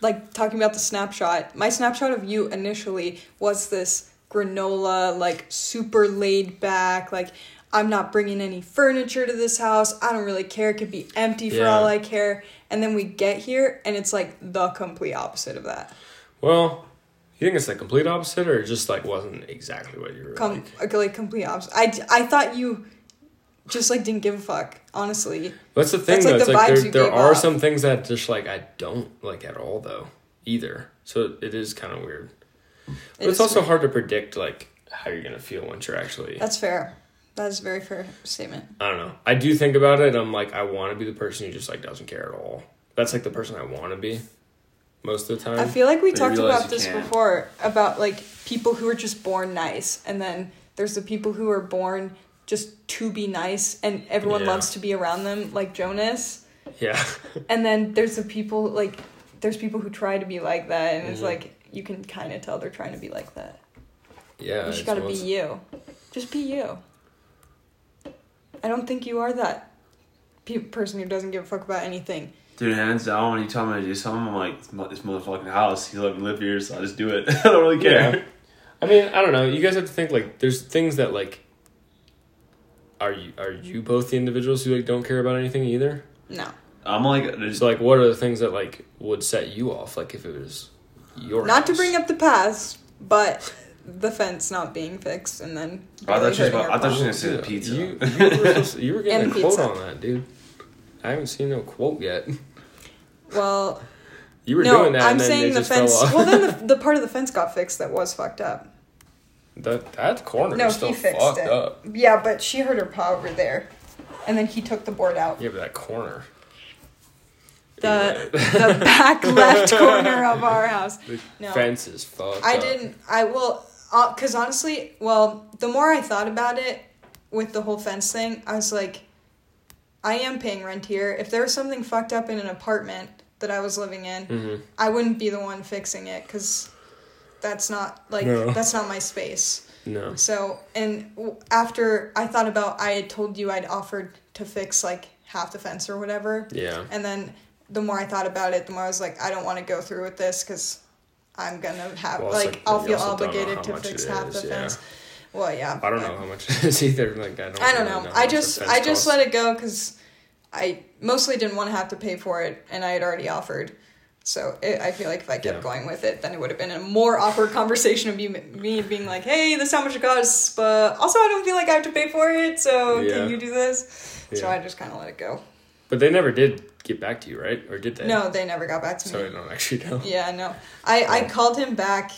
like, talking about the snapshot, my snapshot of you initially was this granola, like, super laid back, like. I'm not bringing any furniture to this house. I don't really care. It could be empty for Yeah. all I care. And then we get here, and it's like the complete opposite of that. Well, you think it's the complete opposite, or it just like wasn't exactly what you were Com- like? like, complete opposite. I, I thought you just like didn't give a fuck. Honestly, That's the thing That's, though. like, it's the like there, you there are off. some things that just like I don't like at all though either. So it is kind of weird. But It it's also weird. hard to predict like how you're gonna feel once you're actually. That's fair. That is a very fair statement. I don't know. I do think about it. I'm like, I want to be the person who just like doesn't care at all. That's like the person I want to be most of the time. I feel like we But talked about this can't. before about like people who are just born nice, and then there's the people who are born just to be nice, and everyone Yeah. loves to be around them, like Jonas. yeah. And then there's the people like there's people who try to be like that, and it's Mhm. like you can kind of tell they're trying to be like that. Yeah. you just it's gotta be you. Just be you. I don't think you are that pe- person who doesn't give a fuck about anything. Dude, hands down, when you tell me to do something, I'm like, it's mo- this motherfucking house. You let me live here, so I just do it. *laughs* I don't really care. Yeah. I mean, I don't know. You guys have to think like there's things that like are you are you both the individuals who like don't care about anything either? No. I'm like, there's, So like what are the things that like would set you off like if it was your Not to bring up the past, but the fence not being fixed and then. I thought you was barely about- I thought you hurting was our gonna say the pizza. You, you, were, supposed to- you were getting *laughs* And a quote pizza. on that, dude. I haven't seen no quote yet. Well, *laughs* You were no, doing that, I'm and then saying it the just fence. fell off. Well, then the, *laughs* the part of the fence got fixed that was fucked up. that that corner No, is still he fixed fucked it. up. Yeah, but she hurt her paw over there, and then he took the board out. Yeah, but that corner. The the *laughs* back left corner of our *laughs* house. The No. fence is fucked. I up. didn't. I will. Because honestly, well, the more I thought about it with the whole fence thing, I was like, I am paying rent here. If there was something fucked up in an apartment that I was living in, Mhm. I wouldn't be the one fixing it because that's not like No. that's not my space. No. So, and after I thought about, I had told you I'd offered to fix like half the fence or whatever. Yeah. And then the more I thought about it, the more I was like, I don't want to go through with this because I'm gonna have Well, like, like, I'll feel know obligated to fix half is, the yeah. fence. Well, yeah. I don't know how much it is either. Like I don't. I don't really know. how I just I just costs. let it go because I mostly didn't want to have to pay for it, and I had already offered. So it, I feel like if I kept Yeah. going with it, then it would have been a more awkward *laughs* conversation of you, me being like, "Hey, this is how much it costs," but also I don't feel like I have to pay for it. So Yeah. can you do this? So I just kind of let it go. But they never did get back to you, right? Or did they? No, they never got back to me. So I don't actually know. *laughs* Yeah, no. I I Oh. called him back,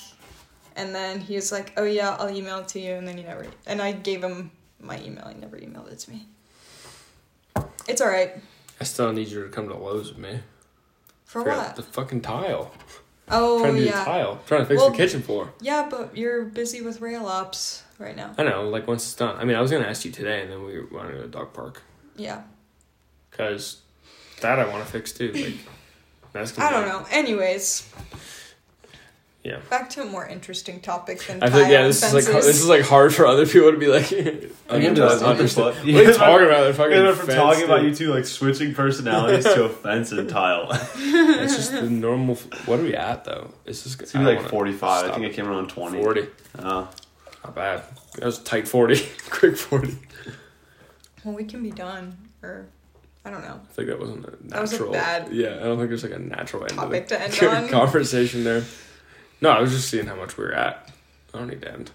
and then he was like, "Oh yeah, I'll email it to you," and then he never. And I gave him my email. He never emailed it to me. It's all right. I still need you to come to Lowe's with me. For Forgot what? The fucking tile. Oh trying to do yeah. tile. trying to fix Well- the kitchen floor. Yeah, but you're busy with rail ops right now. I know. Like once it's done. I mean, I was gonna ask you today, and then we wanted to go to dog park Yeah. because that I want to fix too. Like *clears throat* that's. I don't know. Anyways, Yeah. Back to a more interesting topic than I think yeah, tie-on this is like this is like hard for other people to be like. I'm into that. understand. What What are you talking about? They're fucking Yeah, from fence, talking about you two like switching personalities to a *laughs* fence and tile. It's just the normal. What are we at though? Is this It's gonna be like 45. I think it came around 20. Forty. Oh. Not bad. That was tight forty. *laughs* Quick forty. well, we can be done, or I don't know. I think that wasn't a natural. That was a bad Yeah, I don't think there's like a natural end topic to to end the *laughs* on. conversation there. No, I was just seeing how much we were at. I don't need to end.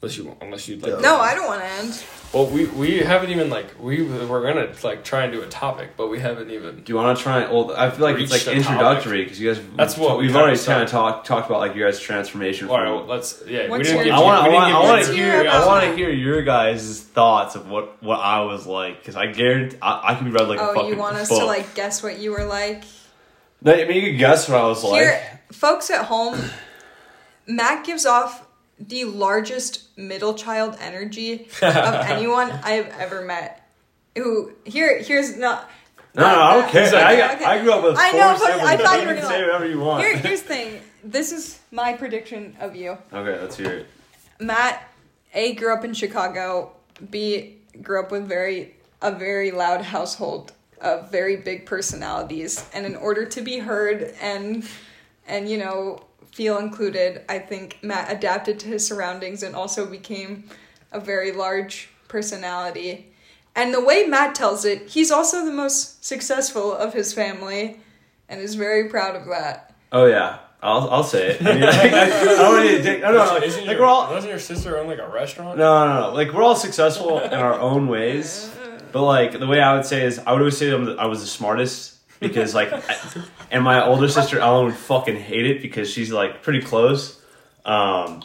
Unless you want, unless you'd like. No, I don't want to end. Well, we we haven't even like we we're gonna like try and do a topic, but we haven't even. Do you want to try? Well, I feel like it's Reach like the introductory because you guys. That's what we we've kinda already kind of talked talked about like your guys' transformation. All right, well, let's yeah. What's we didn't your- give I want. I want. I want to hear. I want to hear your guys' thoughts of what what I was like because I guarantee I, I can be read like a oh, fucking you want us book. to like guess what you were like? No, I mean you can guess what I was like. Here, folks at home, Matt gives off the largest middle child energy *laughs* of anyone I've ever met. Who here? Here's not. No, no, I don't care. Okay, I, okay. I grew up with I know, but siblings. I thought you you were gonna- say whatever you want. Here, here's *laughs* the thing. This is my prediction of you. okay, let's hear it. Matt A grew up in Chicago. B grew up with very a very loud household of very big personalities, and in order to be heard and and you know feel included, I think Matt adapted to his surroundings and also became a very large personality. And the way Matt tells it, he's also the most successful of his family, and is very proud of that. Oh yeah, I'll I'll say it. I mean, I, I, I don't need to take. No, no, no. Isn't Like your, we're all wasn't your sister own like a restaurant? No, no, no. Like we're all successful in our own ways, but like the way I would say is, I would always say I'm the, I was the smartest because like, I, and my older sister Ellen would fucking hate it because she's like pretty close. Um,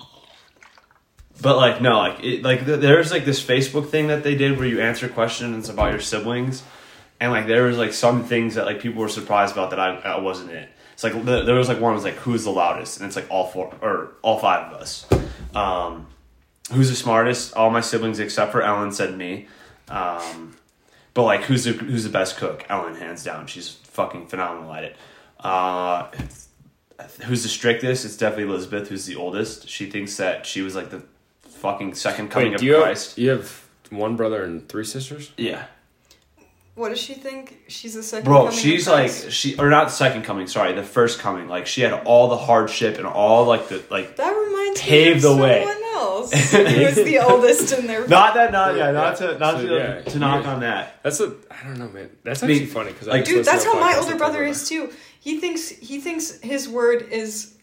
but like no, like it, like th- there's like this Facebook thing that they did where you answer questions about your siblings, and like there was like some things that like people were surprised about that I, I wasn't in. It's like the, there was like one was like who's the loudest, and it's like all four or all five of us. Um, who's the smartest? All my siblings except for Ellen said me. Um, but like, who's the who's the best cook? Ellen, hands down. She's fucking phenomenal at it. Uh, who's the strictest? It's definitely Elizabeth, who's the oldest. She thinks that she was like the fucking second coming Wait, of you Christ. have you have one brother and three sisters? Yeah, What does she think? She's the second. bro, coming of she's like she or not second coming. Sorry, the first coming. Like she had all the hardship and all like the like. That reminds Pave me the of way. someone else *laughs* who was the oldest in their. *laughs* Not that, not yeah, not to not So, to, yeah, to knock yeah. on that. That's a I don't know, man. That's I mean, actually funny because I like- Dude, that's how my older brother is too. He thinks he thinks his word is.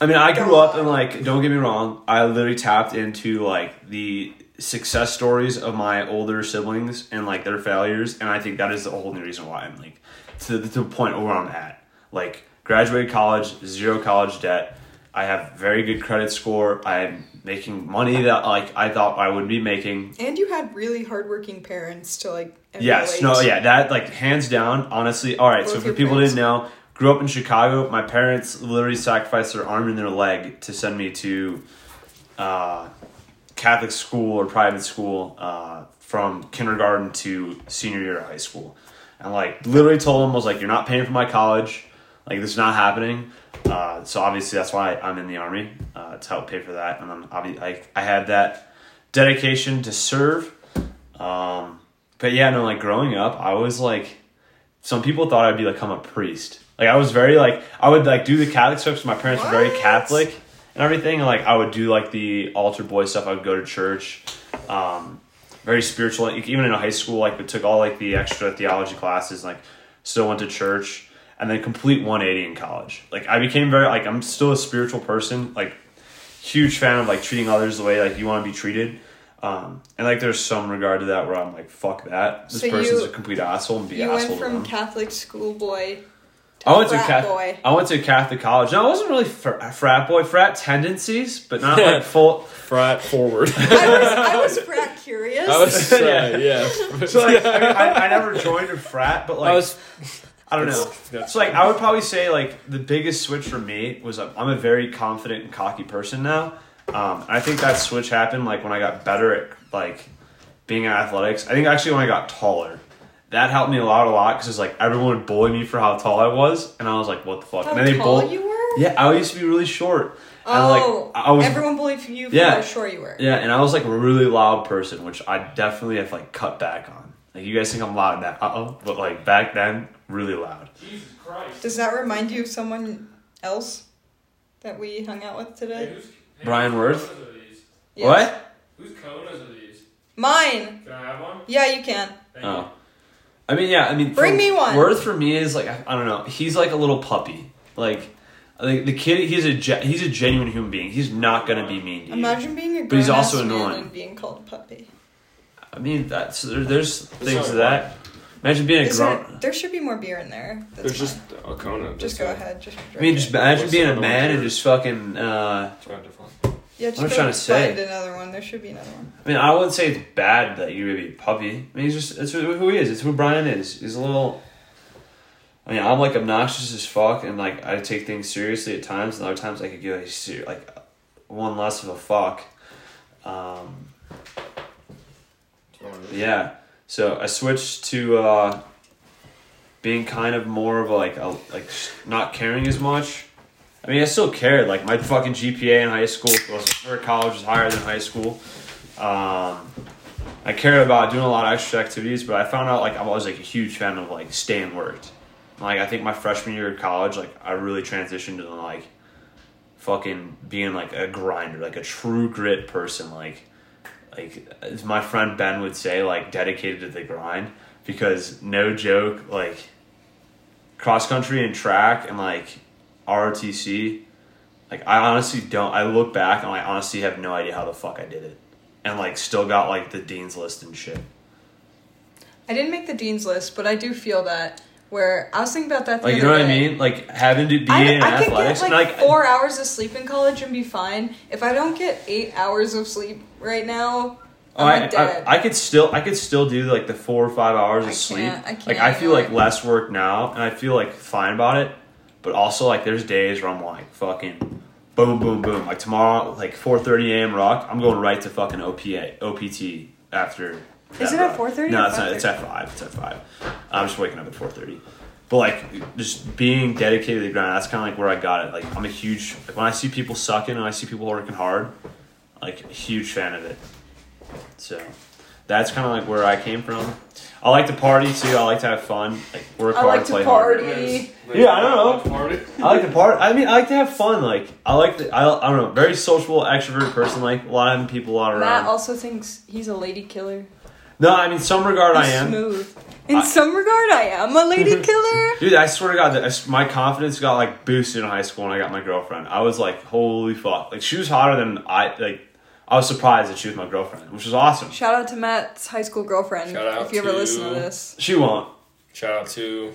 I mean, I grew up and like, don't get me wrong, I literally tapped into like the success stories of my older siblings and like their failures, and I think that is the only reason why I'm like to the, to the point where I'm at. Like, graduated college, zero college debt. I have very good credit score. I'm making money that like I thought I would be making. And you had really hardworking parents to like. Yes, no, yeah, that like hands down, honestly. All right, so for people parents. didn't know, grew up in Chicago. My parents literally sacrificed their arm and their leg to send me to uh, Catholic school or private school uh, from kindergarten to senior year of high school, and like literally told them I was like, "You're not paying for my college. Like this is not happening." Uh, so obviously that's why I'm in the army uh, to help pay for that, and then obviously I, I had that dedication to serve. Um, but yeah, no, like growing up, I was like, some people thought I'd be like, become a priest. Like I was very like, I would like do the Catholic stuff. my parents were very Catholic and everything. And like I would do like the altar boy stuff. I would go to church. Um, very spiritual. Like, even in high school, like we took all like the extra theology classes. Like still went to church, and then complete 180 in college. Like I became very like I'm still a spiritual person. Like huge fan of like treating others the way like you want to be treated. Um, and like there's some regard to that where I'm like, fuck that. This So person's you- a complete asshole and be You asshole went to from. Catholic schoolboy I went to frat Catholic. boy. I went to Catholic college. No, I wasn't really fr- frat boy. Frat tendencies, but not like *laughs* full. frat forward. I was I was frat curious. I was *laughs* uh, yeah. So like, I, mean, I, I never *laughs* joined a frat, but like I was I don't know. That's- So like I would probably say like the biggest switch for me was uh, I'm a very confident and cocky person now. Um, I think that switch happened like when I got better at like being in athletics. I think actually when I got taller, that helped me a lot, a lot because it's like everyone would bully me for how tall I was, and I was like, what the fuck? How and then they tall bull- you were? Yeah, I used to be really short. And, Oh, like, I was everyone believed you for Yeah. how short you were. Yeah, and I was like a really loud person, which I definitely have like cut back on. Like you guys think I'm loud now, uh oh, but like back then, really loud. Jesus Christ. Does that remind you of someone else that we hung out with today? Brian Worth? Yes. What? Whose Konas are these? Mine. Can I have one? Yeah, you can. Thank Oh, I mean, yeah, I mean, Bring for- me one. Worth for me is like I, I don't know. He's like a little puppy. Like, like the kid, he's a ge- he's a genuine human being. He's not gonna be mean to you. Imagine being a But he's also annoying. being called a puppy. I mean, that's there, there's things not to that. Imagine being a Is grown. there, there should be more beer in there. That's There's just fine. a Kona. Just go ahead. Just. I mean, just imagine What's being a man and just fucking. uh Yeah, just I'm trying to say. Find another one. There should be another one. I mean, I wouldn't say it's bad that you're maybe a puppy. I mean, he's just it's who who he is. It's who Brian is. He's a little. I mean, I'm like obnoxious as fuck, and like I take things seriously at times, and other times I could give a ser- like one less of a fuck. Um, yeah, so I switched to uh, being kind of more of like a, like not caring as much. I mean, I still cared. Like my fucking GPA in high school or college was higher than high school. Um, I cared about doing a lot of extra activities, but I found out like I was like a huge fan of like staying worked. Like I think my freshman year of college, like I really transitioned to like fucking being like a grinder, like a true grit person. Like like as my friend Ben would say, like dedicated to the grind. Because no joke, like cross country and track and like ROTC, like I honestly don't. I look back and I honestly have no idea how the fuck I did it, and like still got like the dean's list and shit. I didn't make the dean's list, but I do feel that. Where I was thinking about that. Like you know what I mean? Like having to be I, in I could athletics, get and, like, four hours of sleep in college and be fine. If I don't get eight hours of sleep right now, Oh, I'm I, dead. I, I could still I could still do like the four or five hours of I sleep. can't- I like I feel like less work now, and I feel like fine about it. But also like there's days where I'm like fucking boom boom boom. Like tomorrow, like 4:30 a.m. rock. I'm going right to fucking OPA OPT after. Is it at 4:30 No, it's not. It's at five. It's at five. I'm just waking up at 4:30. But like just being dedicated to the grind, that's kind of like where I got it. Like I'm a huge like when I see people sucking and I see people working hard, like a huge fan of it. So that's kind of like where I came from. I like to party too. I like to have fun. Like work I hard, like to play party. hard. Yeah, I don't know. Party. I like to party. I mean, I like to have fun. Like I like the. I, I don't know. Very sociable, extrovert person. Like a lot of people, a lot Matt also thinks he's a lady killer. No, I mean, some regard I am. smooth. In I- some regard, I am a lady *laughs* killer. Dude, I swear to God, that I s- my confidence got like boosted in high school when I got my girlfriend. I was like, holy fuck! Like she was hotter than I. Like I was surprised that she was my girlfriend, which was awesome. Shout out to Matt's high school girlfriend. Shout out if you ever to- listen to this. She won't. Shout out to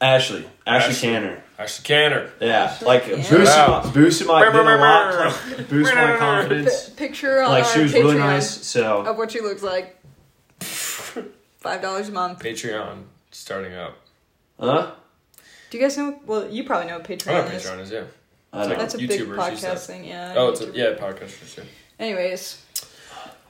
Ashley. Ashley, Ashley. Canner. Ashley Canner. Yeah, Ashley like Canner. boosted Shout my, out. boosted my did a lot, Brr, like, boost my brr. confidence. P- picture on Like our she was Patreon really nice. So of what she looks like. Five dollars a month. Patreon starting up. huh? Do you guys know? Well, you probably know what I know Patreon what is. Patreon is, yeah. I don't know. That's a big YouTubers, she said. podcast thing. Yeah. Oh, it's a, YouTube. yeah, podcasters too. Anyways,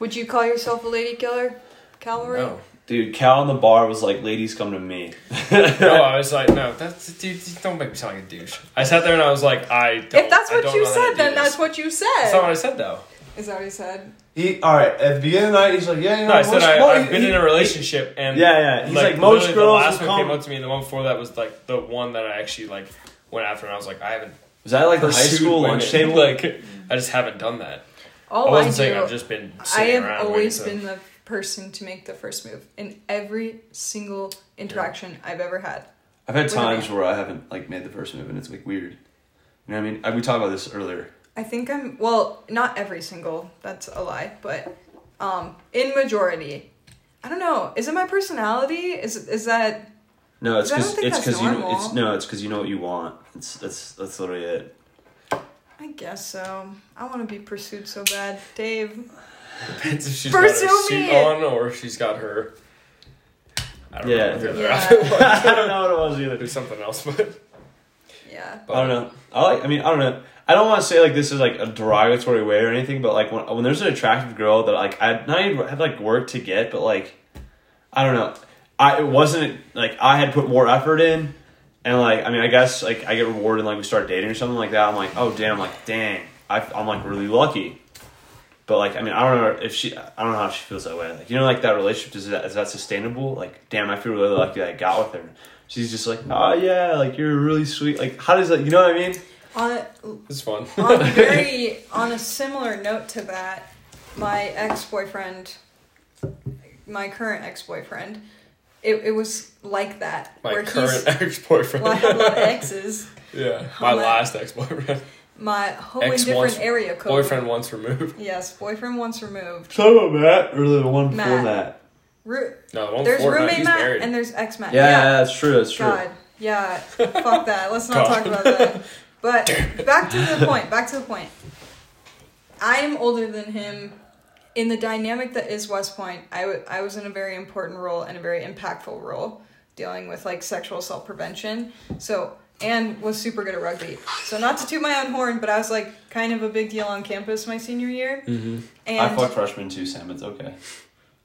would you call yourself a lady killer? Cavalry. No. Dude, Cal in the bar was like, "Ladies, come to me." *laughs* no, I was like, no, that's dude. Don't make me sound like a douche. I sat there and I was like, I. Don't, If that's what you know how to said, then this. that's what you said. That's not what I said though. Is that what he said? He all right at the beginning of the night. He's like, "Yeah, you know, No, I said most- I, mo- I've he- been he- in a relationship and Yeah, yeah. He's like, most literally girls The last one come- came up to me, and the one before that was like the one that I actually like went after, and I was like, I haven't Was that like the high school women. lunch table? *laughs* Like, I just haven't done that. All I wasn't I saying do, I've just been. I have around always waiting been the person to make the first move in every single interaction I've ever had. I've had times where I haven't like made the first move, and it's like weird. You know what I mean? I, we talked about this earlier. I think I'm well, not every single. That's a lie, but um, in majority, I don't know. Is it my personality? Is is that No, it's because it's because you know, normal. it's no, it's because you know what you want. It's that's that's literally it. I guess so. I want to be pursued so bad, Dave. Depends if she's Pursue got her suit me! on or if she's got her. I don't Yeah. know. what the other Yeah. outfit was. *laughs* I don't know what it was either. Do something else, but. Yeah. but I don't know. I like. I mean, I don't know. I don't want to say like this is like a derogatory way or anything, but like when when there's an attractive girl that like I not even had like work to get, but like I don't know. I it wasn't like I had put more effort in, and and like I mean I guess like I get rewarded like we start dating or something like that. I'm like oh damn like dang I, I'm like really lucky. But like I mean I don't know if she I don't know how she feels that way. Like you know like that relationship is that is that sustainable? Like damn I feel really lucky that I got with her. She's just like oh yeah like you're really sweet. Like how does that you know what I mean? On a, It's fun. on a *laughs* very on a similar note to that, my ex boyfriend, my current ex boyfriend, it, it was like that. My where current *laughs* ex boyfriend. well, I have a lot of exes. *laughs* yeah, my My- last ex boyfriend. My whole Ex different once- area code. Boyfriend once removed. Yes, boyfriend once removed. So about Matt or the one Matt. before that. Ru- No, the one there's before, no, roommate he's Matt married. and there's ex Matt. Yeah, yeah, that's true. That's true. God. Yeah. *laughs* Fuck that. Let's not God. talk about that. But back to the point. Back to the point. I am older than him. In the dynamic that is West Point, I, w- I was in a very important role and a very impactful role dealing with like sexual assault prevention. So and was super good at rugby. So not to toot my own horn, but I was like kind of a big deal on campus my senior year. Mm-hmm. I And fucked freshman too, Sam. It's okay.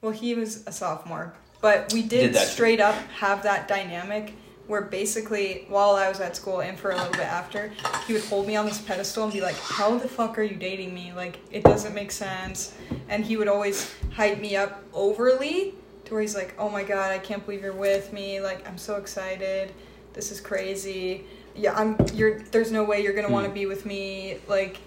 well, he was a sophomore, but we Did did, that too. straight up have that dynamic where basically, while I was at school and for a little bit after, he would hold me on this pedestal and be like, "How the fuck are you dating me? Like, it doesn't make sense." And he would always hype me up overly to where he's like, "Oh my god, I can't believe you're with me! Like, I'm so excited. This is crazy. Yeah, I'm. You're. There's no way you're gonna want to Hmm. be with me. Like."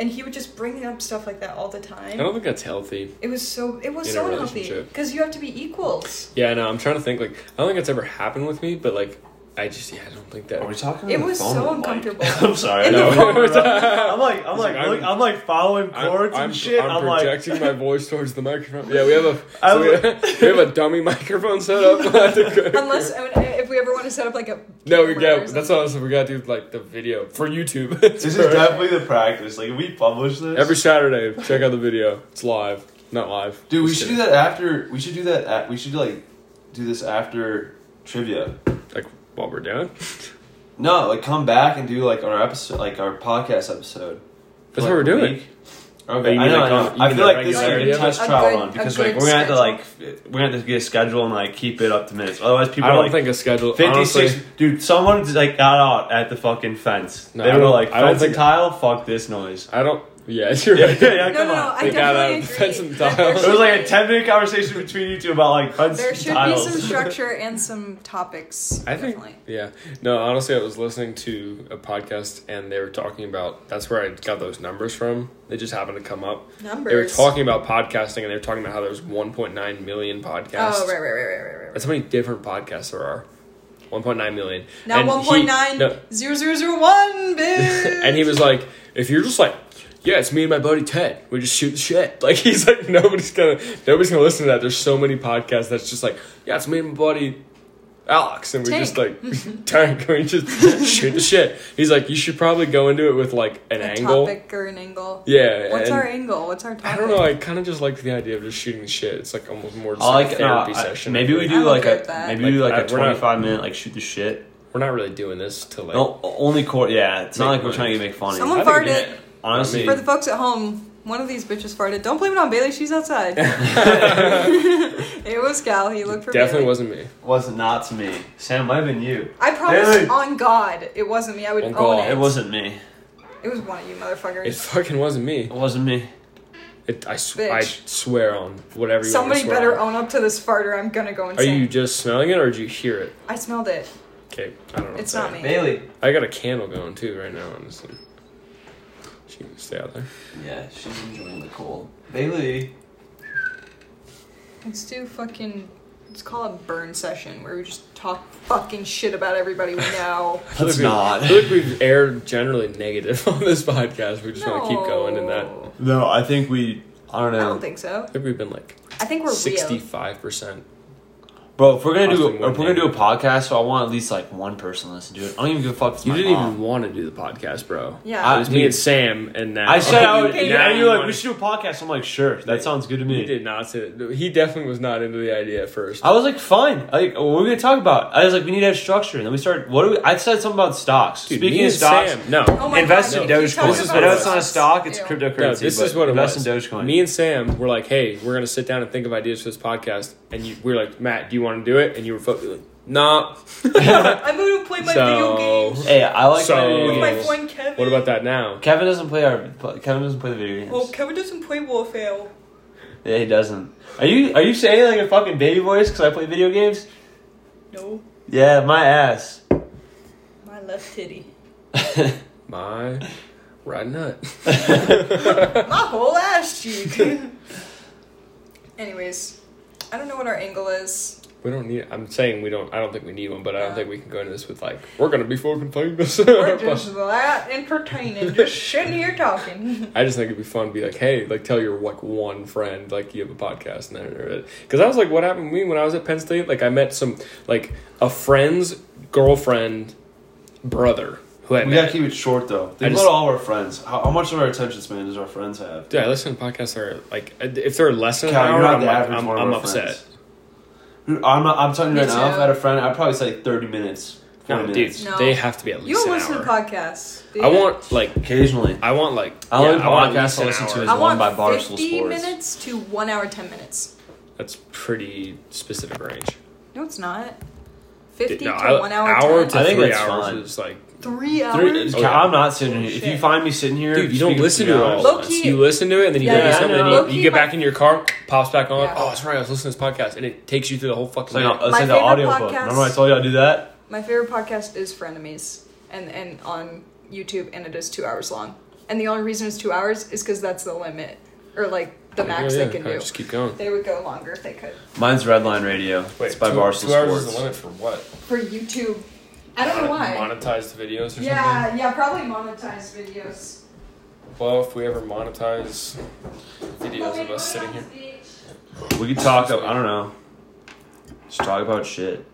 And he would just bring up stuff like that all the time. I don't think that's healthy. It was so it was In so unhealthy because you have to be equals. Yeah, no, I'm trying to think. Like, I don't think it's ever happened with me, but like, I just, yeah, I don't think that. Are we talking? It on the was phone so or the mic? uncomfortable. *laughs* I'm sorry. I In the know. phone. I'm like, I'm It's like, like, look, I'm- I'm like following chords I'm, and shit. I'm, I'm, like, projecting my *laughs* voice towards the microphone. Yeah, we have a I so we, we have a dummy *laughs* microphone set up. Unless I mean, if we ever want to set up like a no, we camera or got something. that's what I was. We got to do like the video for YouTube. this is definitely the practice. Like, if we publish this, every Saturday. Check out the video. It's live, not live. dude, we Just should do kidding. that after. We should do that. At, we should like do this after trivia. Like what we're doing. No, like come back and do like our episode, like our podcast episode. That's for, what we're doing. week. Oh, Okay, you I know. like I, know. you I mean feel like this is regularity a of test it? A trial good- run because like we're gonna have to like we're gonna have to get a schedule and like keep it up to minutes. Otherwise, people I don't like think a schedule. 56 Honestly, dude someone just, like got out at the fucking fence No, they I were like I don't fence and think- tile fuck this noise I don't. Yeah, *laughs* you're yeah, right. yeah, yeah, No, come no, no. on I They got definitely out agree. of fence and that *laughs* there tile. it was like a be- 10 minute conversation between you two about like fence There and should be tiles some *laughs* structure and some topics. I think, definitely. yeah. No, honestly, I was listening to a podcast and they were talking about that's where I got those numbers from. They just happened to come up. numbers. They were talking about podcasting and they were talking about how there's 1.9 million podcasts. Oh, right, right, right, right, right, right. That's how many different podcasts there are. 1.9 million. Now And one he- point nine no, zero zero zero one, bitch. and he was like, if you're just like, yeah, it's me and my buddy Ted. We just shoot the shit. *laughs* Like he's like, nobody's gonna, nobody's gonna listen to that. There's so many podcasts that's just like, yeah, it's me and my buddy Alex, and we Tank. just like tank. *laughs* *laughs* We just shoot the shit. He's like, you should probably go into it with like an a angle. topic or an angle. Yeah. What's and our angle? What's our topic? I don't know. I kind of just like the idea of just shooting the shit. It's like almost more just like, like a no, therapy I- session. maybe we do I'm like a that. maybe we do Like, like I- a we're not- 25 minute like shoot the shit We're not really doing this to like. no only court. yeah it's not like we're trying to make fun of Someone you I think farted. Honestly For the folks at home, one of these bitches farted. Don't blame it on Bailey. She's outside. *laughs* it was Cal. He looked for Definitely Bailey. wasn't me. wasn't not to me Sam might have been you I promise Bailey. on God, it wasn't me. I would On own God, it. it wasn't me It was one of you motherfuckers. It fucking wasn't me. it wasn't me It, I, sw- Bitch. I swear on whatever you Somebody want to swear better on. own up to this fart, or I'm gonna go and. Are insane. you just smelling it or did you hear it? I smelled it. Okay, I don't know. It's to not say. me. Bailey I got a candle going too right now, honestly. She can stay out there. yeah she's enjoying the cold Bailey Let's do fucking. Let's call it burn session where we just talk fucking shit about everybody we know. *laughs* I feel Let's like we- not. I feel like we've aired generally negative *laughs* on this podcast. We just want to keep going in that. No. no I think we I don't know I don't think so. I think we've been like I think we're real. sixty-five percent. Bro, if we're gonna do if we're gonna do a podcast, so I want at least like one person listen to it. I don't even give a fuck. If You my didn't mom. even want to do the podcast, bro. Yeah. It was me and Sam, and now I said, I would, oh, Okay, and yeah. you're like, wanna- we should do a podcast. I'm like, sure, that sounds good to me." He did not say that. He definitely was not into the idea at first. I was like, fine. Like, what are we gonna talk about? I was like, we need to have structure. And then we started. What do we? I said something about stocks. Dude, Speaking me of stocks, Sam, no. Oh my invest God, in you keep Dogecoin. This is about what I know it it's not a stock; it's Ew. cryptocurrency. No, this but is what it invest was. in Dogecoin. Me and Sam were like, "Hey, we're gonna sit down and think of ideas for this podcast." And we are like, "Matt, do you want to do it?" And you were fo- like, Nah. *laughs* I'm gonna play my video So games Hey, I like So- my video with my games. friend Kevin. what about that now? Kevin doesn't play our. Kevin doesn't play the video games. Well, Kevin doesn't play Warfare. Yeah, he doesn't. Are you Are you saying like a fucking baby voice because I play video games? No, Yeah, my ass. my left titty. *laughs* My right nut. *laughs* my whole ass cheek. Anyways, I don't know what our angle is. We don't need. I'm saying we don't. I don't think we need one, but I don't Yeah. think we can go into this with like we're gonna be fucking famous. We're *laughs* just that entertaining, just sitting here talking. *laughs* I just think it'd be fun to be like, hey, like tell your like one friend like you have a podcast and then because I was like, what happened to me when I was at Penn State? Like I met some like a friend's girlfriend brother who I We met. gotta keep it short though. I Think just- about all our friends. How, how much of our attention span does our friends have? Dude, I listen to podcasts that are like if they're less than an hour, you're not I'm, the like, I'm, I'm upset. friends. Dude, I'm not, I'm telling you Me right now. If. I had a friend, I'd probably say 30 minutes, 40 No, minutes. dude, No. they have to be at least You don't an listen hour. to podcasts. do I you? want like Occasionally. I want like I yeah, only I want at podcast least I an listen to hour. is I one want by Barstool 50 Sports. minutes to one hour, 10 minutes. That's pretty specific range. No, it's not. 50 Dude, no, to I- one hour, hour 10. to I think three that's hours fine. is like Three hours? Three, Oh, yeah. I'm not sitting here. If you find me sitting here, Dude, you don't listen to it all. Low key- You listen to it, and then you Yeah, yeah, something, and you, you key, get my- back in your car, pops back on. Yeah. Oh, that's right. I was listening to this podcast, and it takes you through the whole fucking. It's like, day. a- it's My like the favorite audio book. podcast- Remember I told you I'd do that? My favorite podcast is Frenemies, and and on YouTube, and it is two hours long. And the only reason it's two hours is because that's the limit, or like the oh, max Yeah, they can do. Just keep going. They would go longer if they could. Mine's Redline Radio. Wait, it's by two, Barstool two hours is the limit for what? For YouTube, I don't know why. Monetized videos or something. Yeah, yeah, probably monetized videos. Well, if we ever monetize videos of us sitting here, We could talk. I don't know. Just talk about shit.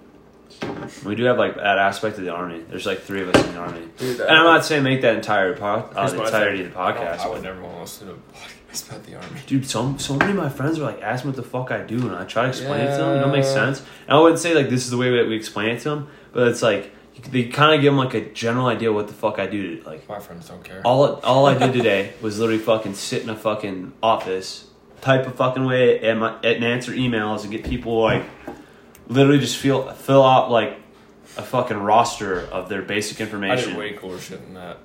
We do have like that aspect of the army. There's like three of us in the army, dude. and I'm not saying make that entire po- uh, the entirety of the podcast. I would never want to listen to a podcast about the army. Dude, so so many of my friends are like, ask me what the fuck I do, and I try to explain it to them. It don't make sense. And I wouldn't say like this is the way that we explain it to them, but it's like they kind of give them like a general idea what the fuck I do. To, like My friends don't care. all all I did today *laughs* was literally fucking sit in a fucking office, type a fucking way and, my, and answer emails and get people like literally just feel fill out like a fucking roster of their basic information. I did way cooler shit than that.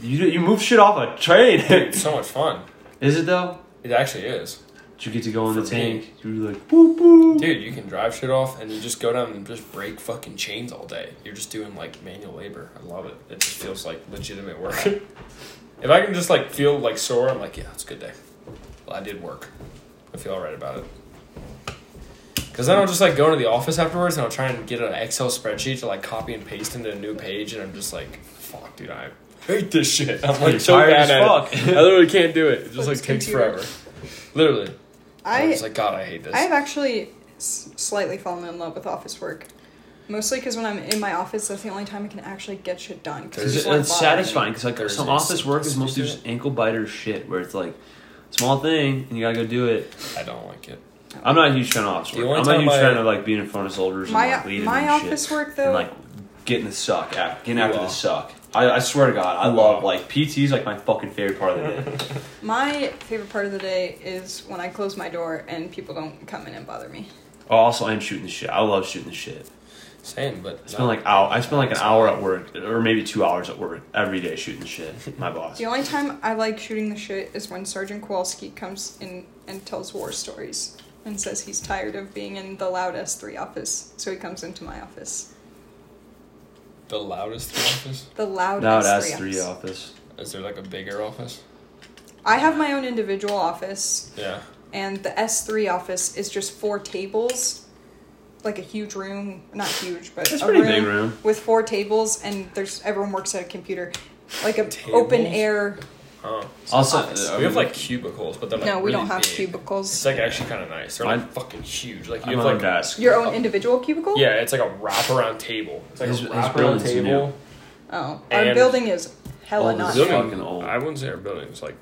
You you move shit off a train. It's so much fun. *laughs* is it though? It actually is. Did you get to go in the For me. tank? You're like boop boop. Dude, you can drive shit off and you just go down and just break fucking chains all day. You're just doing like manual labor. I love it. It just feels like legitimate work. *laughs* if I can just like feel like sore, I'm like, yeah, it's a good day. Well, I did work. I feel alright about it. Cause then I'll just like go into the office afterwards and I'll try and get an Excel spreadsheet to like copy and paste into a new page and I'm just like, fuck, dude, I hate this shit. *laughs* I'm like You're so tired bad as at fuck. it. *laughs* I literally can't do it. It just like this takes computer. forever. Literally. I I was like, God, I hate this. I have actually s- slightly fallen in love with office work. Mostly because when I'm in my office, that's the only time I can actually get shit done. 'cause There's- It's, it's satisfying because like There's some office work is mostly just ankle biter shit where it's like small thing and you gotta go do it. I don't like it. I'm not a huge fan of office The work. I'm not a huge fan of like being in front of soldiers My and like leading my and office shit. work and though. like getting the suck at getting You after the suck. I, I swear to God, I love like PT is like my fucking favorite part of the day. *laughs* My favorite part of the day is when I close my door and people don't come in and bother me. oh, also, I'm shooting the shit. I love shooting the shit. Same, but I spend like hour. I spend like an hour at work, or maybe two hours at work every day shooting the shit. *laughs* My boss. The only time I like shooting the shit is when Sergeant Kowalski comes in and tells war stories and says he's tired of being in the loud S3 office, so he comes into my office. The loudest three office. The loudest Now it S3 has office. three office. Is there like a bigger office? I have my own individual office, Yeah. and the S3 office is just four tables, like a huge room. Not huge, but It's a a pretty big room. with four tables, and there's everyone works at a computer, like a open Tables? air. Oh. Also, office. uh, we have like cubicles, but they're like no, we really don't have big. cubicles. It's like actually kind of nice. They're like Mine- fucking huge. Like I'm have like desk. Your own individual cubicle? yeah, it's like a wraparound table. It's like His- a wraparound building's table. Oh, our building is hella Old not. Building- fucking old. I wouldn't say our building is like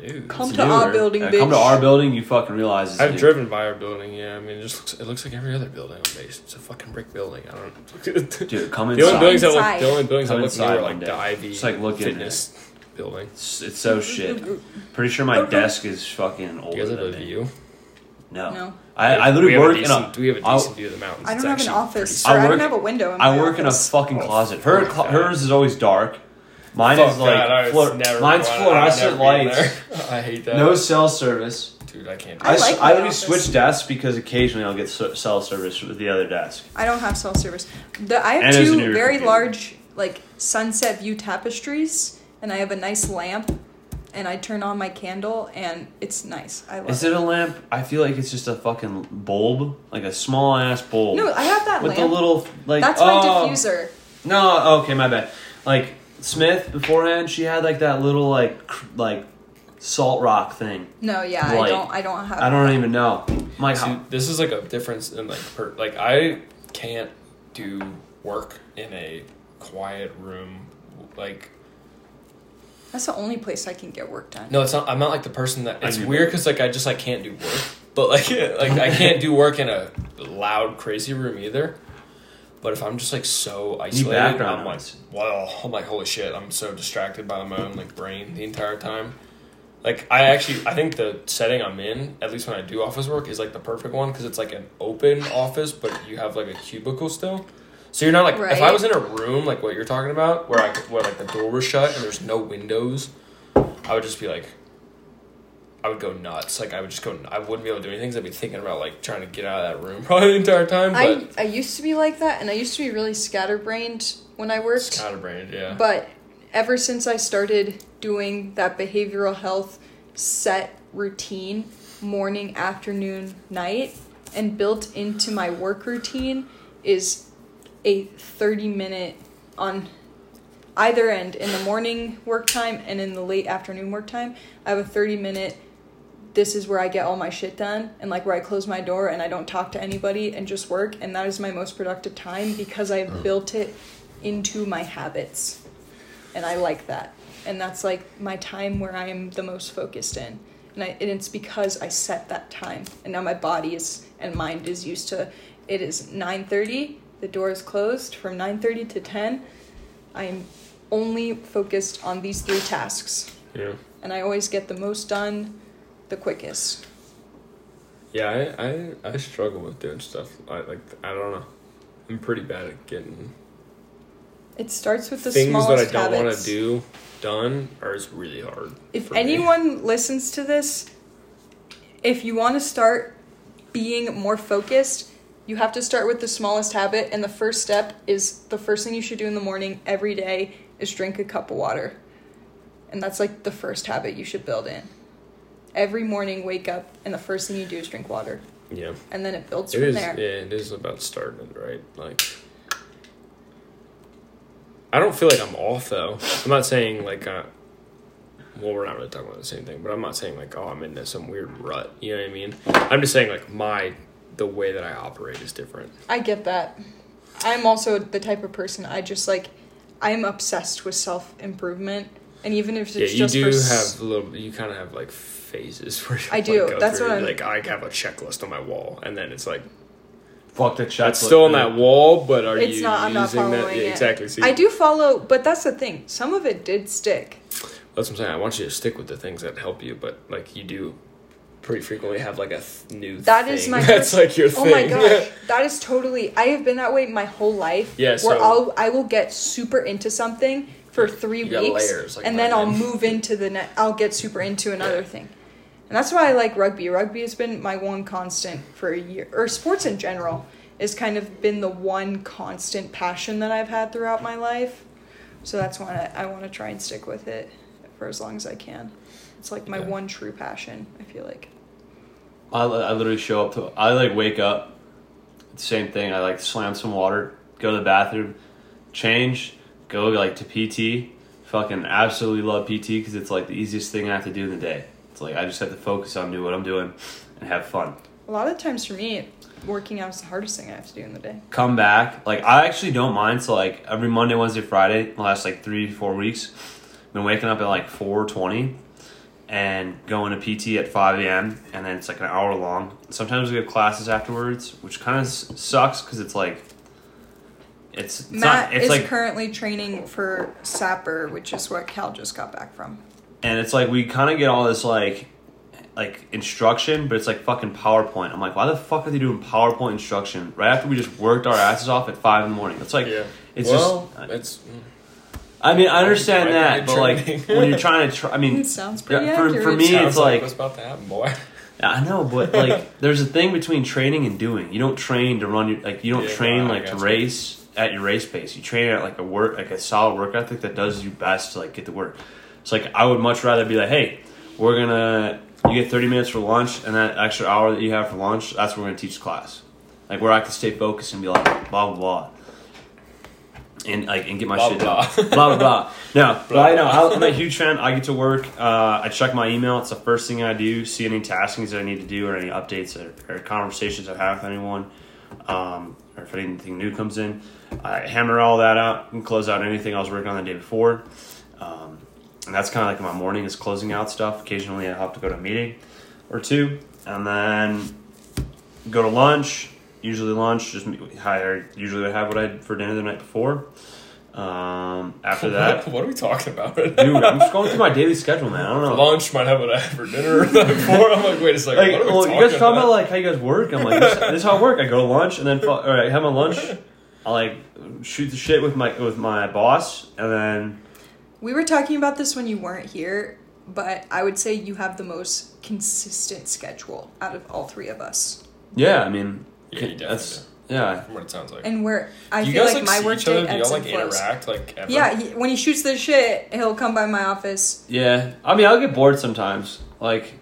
new. Come It's to our building, Yeah, bitch. Come to our building, you fucking realize it's I've new. driven by our building. Yeah, I mean, it just looks. It looks like every other building on base. It's a fucking brick building. I don't. Dude, come inside. the only inside. buildings that look. The only buildings that look new are like the Ivy Just, like, look in Fitness building. It's, it's so shit. Pretty sure my desk is fucking older You guys have than a me. view. No. No. I, I literally have a work in decent, a. we have a I'll- decent view of the mountains. I don't have an actually office. pretty Or I, I don't have a window in my I work in a office. fucking Oh, closet. Her fuck clo- that. hers is always dark. Mine Fuck is like that, I was fluor- never mine's going- I'd fluorescent never be lights. there. *laughs* I hate that. No cell service. dude, I can't. I, I s- like I my literally office. switch desks because occasionally I'll get so- cell service with the other desk. I don't have cell service. The, I have And there's an two air very computer. large like sunset view tapestries, and I have a nice lamp, and I turn on my candle, and it's nice. I love Is it. it a lamp? I feel like it's just a fucking bulb, like a small ass bulb. No, I have that with lamp. the little like. That's my oh. diffuser. No, okay, my bad. Like Smith beforehand, she had like that little like cr- like salt rock thing. No, yeah, I don't. I don't have. I don't even know. My See, this is like a difference in like per, like I can't do work in a quiet room like That's the only place I can get work done. no it's not I'm not like the person that it's weird because like I just like can't do work. But like *laughs* like I can't do work in a loud crazy room either. But if I'm just like so isolated I'm like noise. well I'm like holy shit I'm so distracted by my own like brain the entire time. Like I actually I think the setting I'm in at least when I do office work is like the perfect one because it's like an open office but you have like a cubicle still so you're not like if I was in a room like what you're talking about where I where like the door was shut and there's no windows I would just be like I would go nuts. Like I would just go I wouldn't be able to do anything 'cause I'd be thinking about like trying to get out of that room *laughs* probably the entire time but I I used to be like that, and I used to be really scatterbrained when I worked. scatterbrained yeah. But ever since I started doing that behavioral health set routine, morning, afternoon, night, and built into my work routine is a 30 minute on either end in the morning work time and in the late afternoon work time. I have a 30 minute this is where I get all my shit done and like where I close my door and I don't talk to anybody and just work and that is my most productive time because I've oh. built it into my habits. And I like that. And that's like my time where I am the most focused in. And, I, and it's because I set that time. And now my body is and mind is used to it is 9:30, the door is closed from 9:30 to 10. I am only focused on these three tasks. yeah And I always get the most done the quickest. Yeah, I, I, I struggle with doing stuff. I like I don't know. I'm pretty bad at getting It starts with the things that I don't want to do done, it's really hard. If for me. anyone listens to this, if you want to start being more focused, you have to start with the smallest habit. And the first step is the first thing you should do in the morning every day is drink a cup of water. And that's like the first habit you should build in. Every morning, wake up, and the first thing you do is drink water. yeah, And then it builds it from is. there. Yeah, it is about starting right. Like, I don't feel like I'm off though. I'm not saying like, uh, well, we're not really talking about the same thing, but I'm not saying like, oh, I'm into some weird rut. You know what I mean? I'm just saying like my the way that I operate is different. I get that. I'm also the type of person I just like. I'm obsessed with self improvement, and even if it's Yeah, you just do for have a little. You kind of have like phases *laughs* where you I like, do. go That's through, what I'm- like. I have a checklist on my wall, and then it's like Fuck the chat. that's still on that wall, but are It's you not. I'm not using following that? Yeah, it. exactly. See, I do follow, but that's the thing. Some of it did stick. That's what I'm saying. I want you to stick with the things that help you, but like you do pretty frequently have like a th- new. That thing. is my. *laughs* That's like your Oh thing. my gosh, *laughs* that is totally. I have been that way my whole life. Yeah, Where so- I'll I will get super into something for three weeks, layers, like and then I'll move into the net. I'll get super into another Yeah. thing, and that's why I like rugby. Rugby has been my one constant for a year, or sports in general. Has kind of been the one constant passion that I've had throughout my life. So that's why I, I want to try and stick with it for as long as I can. It's like my Yeah. one true passion. I feel like. I, I literally show up to. I like wake up. Same thing. I like slam some water, go to the bathroom, change, go like to PT. Fucking absolutely love PT because it's like the easiest thing I have to do in the day. It's like I just have to focus on doing what I'm doing and have fun. A lot of times for me, working out is the hardest thing I have to do in the day. Come back. Like I actually don't mind. So like every Monday, Wednesday, Friday, the last like three, four weeks, been waking up at like four twenty and going to PT at 5 a.m. and then it's like an hour long. Sometimes we have classes afterwards, which kind of s- sucks because it's like it's, it's Matt not it's is like currently training for Sapper, which is what Cal just got back from. and it's like we kind of get all this like like instruction, but it's like fucking PowerPoint. I'm like, why the fuck are they doing PowerPoint instruction right after we just worked our asses off at five in the morning? It's like, yeah. it's well, just. it's mm. I mean, I understand that, but like when you're trying to, try, I mean, It sounds pretty Yeah, for- for me- sounds it's like- what's about to happen, boy. *laughs* I know, but like, *laughs* there's a thing between training and doing. You don't train to run your like. You don't Yeah, train like to gotcha. race at your race pace. You train at like a work, like a solid work ethic that does you best to like get the work. It's like I would much rather be like, hey, we're gonna you get 30 minutes for lunch, and that extra hour that you have for lunch, that's what we're gonna teach class. Like where I can stay focused and be like blah blah blah. And like and get my Blah, shit blah. done. blah blah blah. No, but I know. I'm a huge fan. I get to work. Uh, I check my email. It's the first thing I do. See any taskings that I need to do, or any updates or, or conversations I have with anyone, um, or if anything new comes in. I hammer all that out and close out anything I was working on the day before. Um, and that's kind of like my morning is closing out stuff. Occasionally, I have to go to a meeting or two, and then go to lunch. Usually lunch, just hire. Usually I have what I had for dinner the night before. Um, after that, what are we talking about? *laughs* dude, I'm just going through my daily schedule, man. I don't know. lunch might have what I had for dinner the night before. I'm like, wait a second. Like, what are we well, talking you guys talking about like how you guys work? I'm like, this, this is how I work. I go to lunch and then, fu- all right, have my lunch. *laughs* I like shoot the shit with my with my boss, and then We were talking about this when you weren't here, but I would say you have the most consistent schedule out of all three of us. yeah, I mean, Yeah, you definitely that's yeah. From what it sounds like. And where I Do you feel guys like, like, my see work each other? day Do y'all ebbs like and flows. interact like ever? Yeah, he, when he shoots the shit, he'll come by my office. Yeah, I mean, I'll get bored sometimes. Like,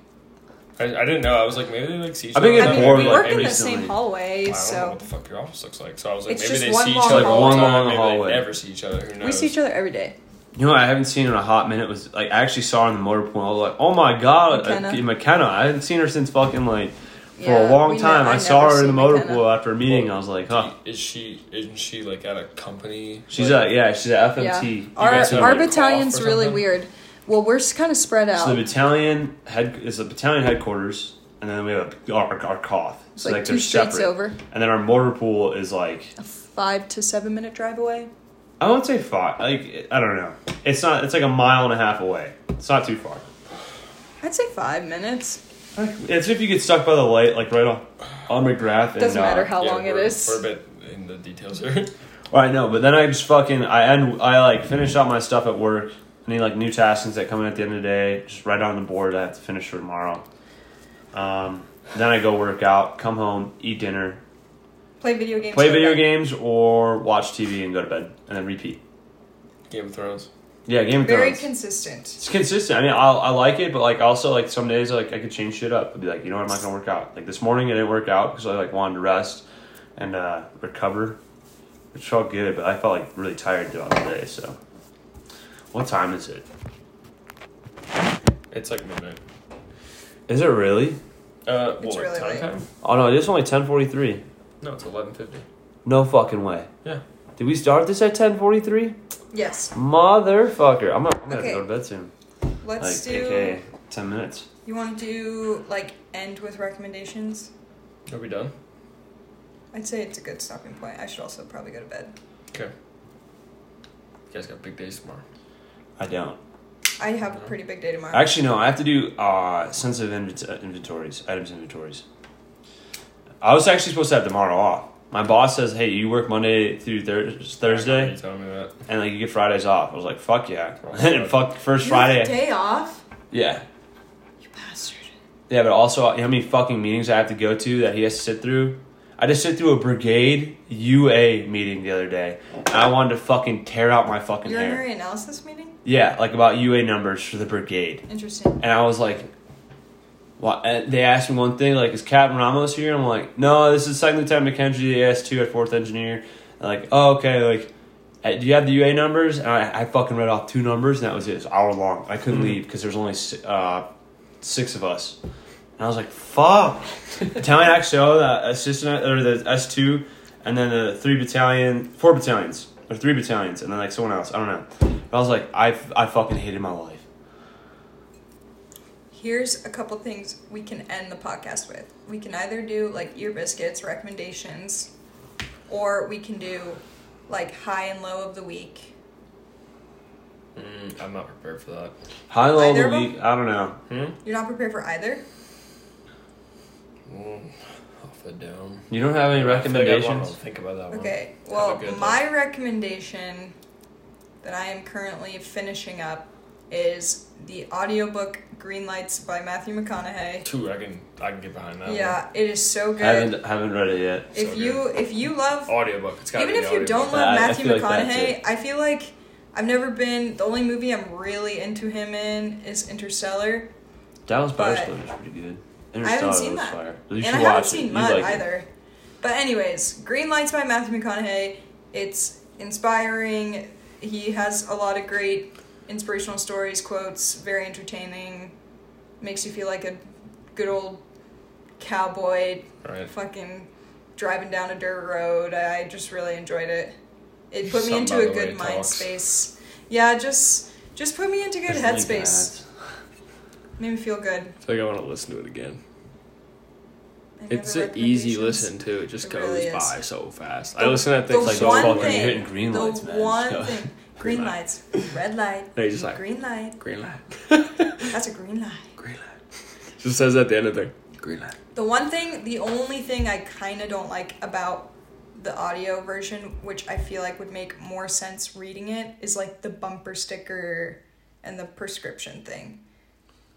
I, I didn't know. I was like, maybe they like see each I've other. been I getting mean, bored, we like, work in the recently. same hallway, I don't know so what the fuck your office looks like. So I was like, It's maybe just they one see each long other hallway. all the One time. long Maybe hallway. they never see each other. Who knows? we see each other every day. you know, what I haven't seen her in a hot minute was like I actually saw her in the motor pool. I was like, oh my god, McKenna. McKenna. McKenna. I hadn't seen her since fucking like for Yeah, a long we ne- time. I I, saw her in the motor McKenna. pool after a meeting. Well, I was like, huh. Is she? Isn't she like at a company? She's like, at yeah, she's at Yeah, FMT. our our like, battalion's really weird. Well, we're kind of spread out. So the battalion head is the battalion headquarters, and then we have our, our cough. it's So like, like, two they're streets separate. over, And then our motor pool is like a five to seven minute drive away. I won't say far. Like I don't know. It's not. It's like a mile and a half away. It's not too far. I'd say five minutes. Like, It's if you get stuck by the light, like right on on McGrath. And, Doesn't matter uh, how yeah, long it we're- is. We're a bit in the details here. *laughs* Well, I know, but then I just fucking I end. I like finish up my stuff at work. Any like new tasks that come in at the end of the day, just write on the board. I have to finish for tomorrow. Um, then I go work out, come home, eat dinner, Play video games. play video games, or watch TV and go to bed, and then repeat. Game of Thrones. Yeah, Game of Very Thrones. consistent. It's consistent. I mean, I I like it, but like also like some days like I could change shit up. I'd be like, you know what, I'm not gonna work out. Like this morning, I didn't work out because I like wanted to rest and uh, recover, which felt good, but I felt like really tired throughout the day. So, what time is it? It's like midnight. Is it really? Uh, It's well, really like late. time time? Oh no, it is only ten forty three. No, it's eleven fifty. No fucking way. Yeah. Did we start this at ten forty three? Yes. Motherfucker! I'm gonna, I'm gonna Okay. have to go to bed soon. Let's like, do. AKA ten minutes. You want to do like end with recommendations? Are we done? I'd say it's a good stopping point. I should also probably go to bed. Okay. You guys got big days tomorrow. I don't. I have a pretty big day tomorrow. Actually, no. I have to do uh, sensitive invent- inventories, items inventories. I was actually supposed to have tomorrow off. My boss says, "Hey, you work Monday through thur- You Thursday, telling me that? and like you get Fridays off." I was like, "Fuck yeah!" And *laughs* fuck first You have a Friday. day off. Yeah, You bastard. yeah, but also, you know how many fucking meetings I have to go to that he has to sit through. I just sit through a brigade UA meeting the other day, and I wanted to fucking tear out my fucking hair. Urinary analysis meeting. Yeah, like about UA numbers for the brigade. Interesting. And I was like, "What?" and They asked me one thing, like, "Is Captain Ramos here?" I'm like, "No, this is Second Lieutenant McKenzie, AS two at Fourth Engineer." They're like, "Oh, okay." Like, "Uh, do you have the UA numbers? And I, I fucking read off two numbers, and that was it. It was hour long. I couldn't Mhm. leave because there's only uh, six of us, and I was like, "Fuck." Battalion *laughs* XO, the assistant or the S two, and then the three battalion, four battalions or three battalions, and then like someone else. I don't know. But I was like, I, I fucking hated my life. Here's a couple things we can end the podcast with. We can either do like ear biscuits recommendations, or we can do like high and low of the week. Mm, I'm not prepared for that. High and low of the of them? week. I don't know. Hmm? You're not prepared for either. Mm, off the dome. You don't have any I I wanna recommendations? Think about that one. Okay, well, good my recommendation that I am currently finishing up is the audiobook Green Lights by Matthew McConaughey. Two, I can I can get behind that. Yeah, it is so I good. haven't haven't read it yet. If so you if you love one. audiobook. It's even if you don't Yeah, love I- I Matthew like McConaughey, I feel like I've never been the only movie I'm really into him in is Interstellar. Dallas But- Buyers Club is pretty good. I haven't Interstellar seen that. fire. And I haven't watch it. seen You'd Mud like it. either. But anyways, Green Lights by Matthew McConaughey. It's inspiring. He has a lot of great inspirational stories, quotes, very entertaining. Makes you feel like a good old cowboy Right. fucking driving down a dirt road. I just really enjoyed it. It put me into a good mind talks. space. Yeah, just just put me into good headspace. ads. Made me feel good. I feel like I want to listen to it again. Any It's an easy listen too. It just It goes really by so fast. The- I listen to things like so fucking hitting green lights, man. one thing, Green green light. lights, red light, No, you just like green light. green light, *laughs* That's a green light. green light. Just says at the end of the green light. The one thing, the only thing I kind of don't like about the audio version, which I feel like would make more sense reading it, is like the bumper sticker and the prescription thing,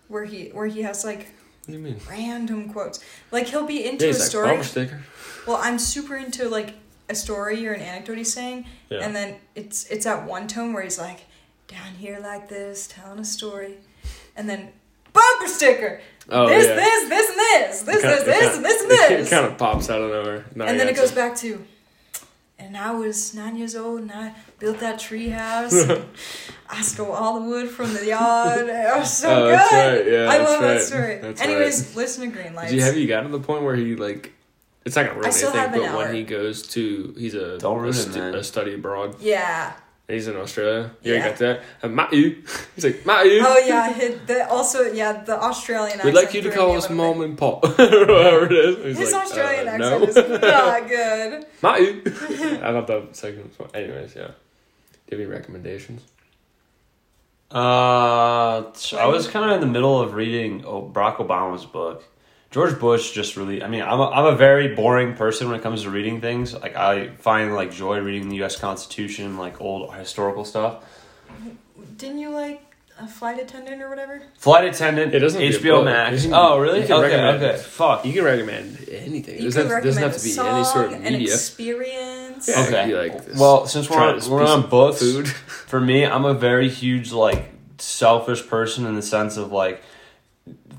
where he where he has like What do you mean? random quotes. Like he'll be into Yeah, a like story. bumper sticker. Well, I'm super into like a story or an anecdote he's saying, Yeah. and then it's it's at one tone where he's like, down here like this, telling a story, and then bumper sticker. Oh this, yeah. this, this, and this, this, It kinda- this, it this, and this, and It this. kind of pops out of nowhere. No, and then it goes back to, and I was nine years old and I built that tree house. *laughs* I stole all the wood from the yard. It was so Oh, good. right. Yeah, I love that story. That's Anyways, listen to Green Lights. Do you have you gotten to the point where he like? It's not gonna ruin I still anything, have an but when he goes to, he's a Don't ruin a, it, man. a study abroad. yeah. He's in Australia. Yeah, Yeah. you got that. And Matthew, *laughs* he's like Matthew. Oh yeah, hit the, also yeah the Australian accent. We'd like you to call us little mom and pop, or *laughs* whatever it is. bit. He's His like, Australian uh, accent no. is not *laughs* good. Matthew. I thought that second one. Anyways, yeah. Do you have any recommendations? Uh, so I was kind of in the middle of reading Barack Obama's book. George Bush just really. I mean, I'm a, I'm a very boring person when it comes to reading things. Like I find like joy reading the U.S. Constitution, like old historical stuff. Didn't you like a flight attendant or whatever? Flight Attendant, It doesn't have to be a HBO. Max. Oh, really? you can Okay, recommend okay. Fuck. You can recommend anything. It You doesn't, could have, doesn't recommend have to be a song, any sort of an media. experience. Yeah, Okay. like. Well, since we're on, this we're on of books, food. for me, I'm a very huge like selfish person in the sense of like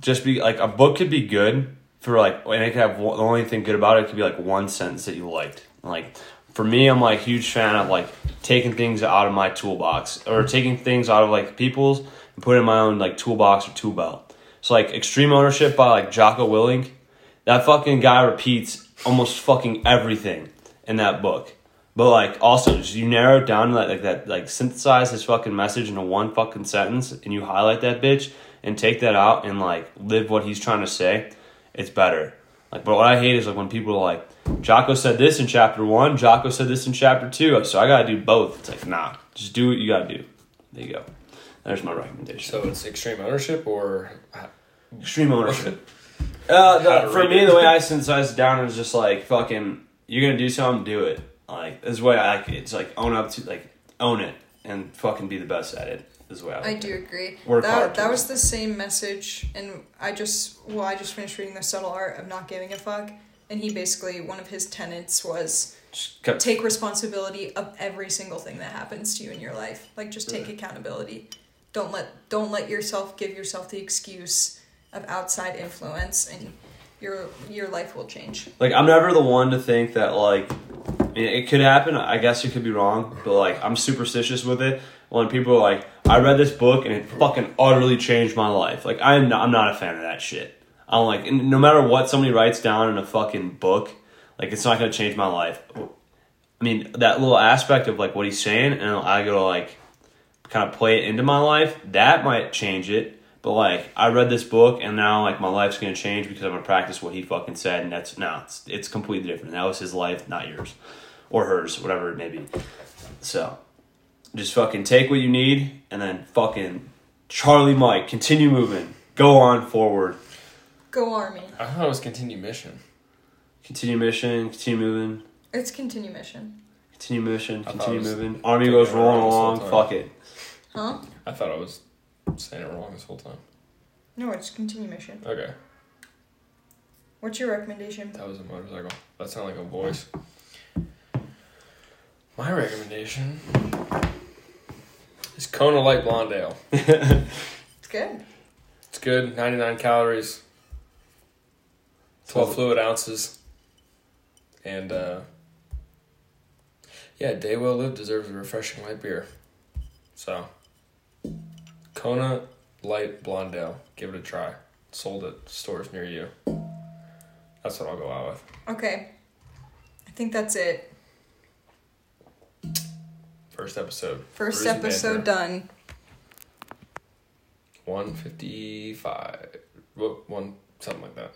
just be like a book could be good for like and it could have the only thing good about it could be like one sentence that you liked. Like for me, I'm like huge fan of like taking things out of my toolbox or taking things out of like people's and putting in my own like toolbox or tool belt. So like Extreme Ownership by like Jocko Willink, that fucking guy repeats almost fucking everything in that book. But like also just you narrow it down to like, like that like synthesize his fucking message into one fucking sentence and you highlight that bitch and take that out and like live what he's trying to say, it's better. Like but what I hate is like when people are like, Jocko said this in chapter one, Jocko said this in chapter two, so I gotta do both. It's like nah, just do what you gotta do. There you go. There's my recommendation. So it's extreme ownership or Extreme ownership. *laughs* Uh, the, for me, it. the way I synthesize it down is just like fucking. You're gonna do something, do it. Like this way I like it. It's like own up to like own it and fucking be the best at it. Is I. I do agree. Work that hard, that was the same message, and I just well, I just finished reading the subtle art of not giving a fuck, and he basically one of his tenets was cut- take responsibility of every single thing that happens to you in your life. Like just take accountability. Don't let don't let yourself give yourself the excuse of outside influence, and your your life will change. Like I'm never the one to think that like I mean, it could happen. I guess it could be wrong, but like I'm superstitious with it. When people are like, I read this book and it fucking utterly changed my life. Like I'm not, I'm not a fan of that shit. I'm like, no matter what somebody writes down in a fucking book, like it's not gonna change my life. I mean, that little aspect of like what he's saying, and I go like kind of play it into my life. That might change it. But like I read this book and now like my life's gonna change because I'm gonna practice what he fucking said and that's no, it's it's completely different. That was his life, not yours. Or hers, whatever it may be. So just fucking take what you need and then fucking Charlie Mike, continue moving. Go on forward. Go Army. I thought it was continue mission. Continue mission, continue moving, It's continue mission. continue mission, I continue moving. Army goes rolling wrong this whole along. Fuck it. Huh? I thought I was saying it wrong this whole time. No, it's continue mission. Okay, What's your recommendation? that was a motorcycle. That sounded like a voice. My recommendation is Kona Light Blonde Ale. *laughs* It's good. It's good, 99 calories, 12 fluid ounces, and uh, yeah, day well lived deserves a refreshing light beer. So, Kona Light Blonde Ale, give it a try. Sold at stores near you. That's what I'll go out with. Okay. I think that's it. First episode. First Brews episode done. 155. What, one, something like that.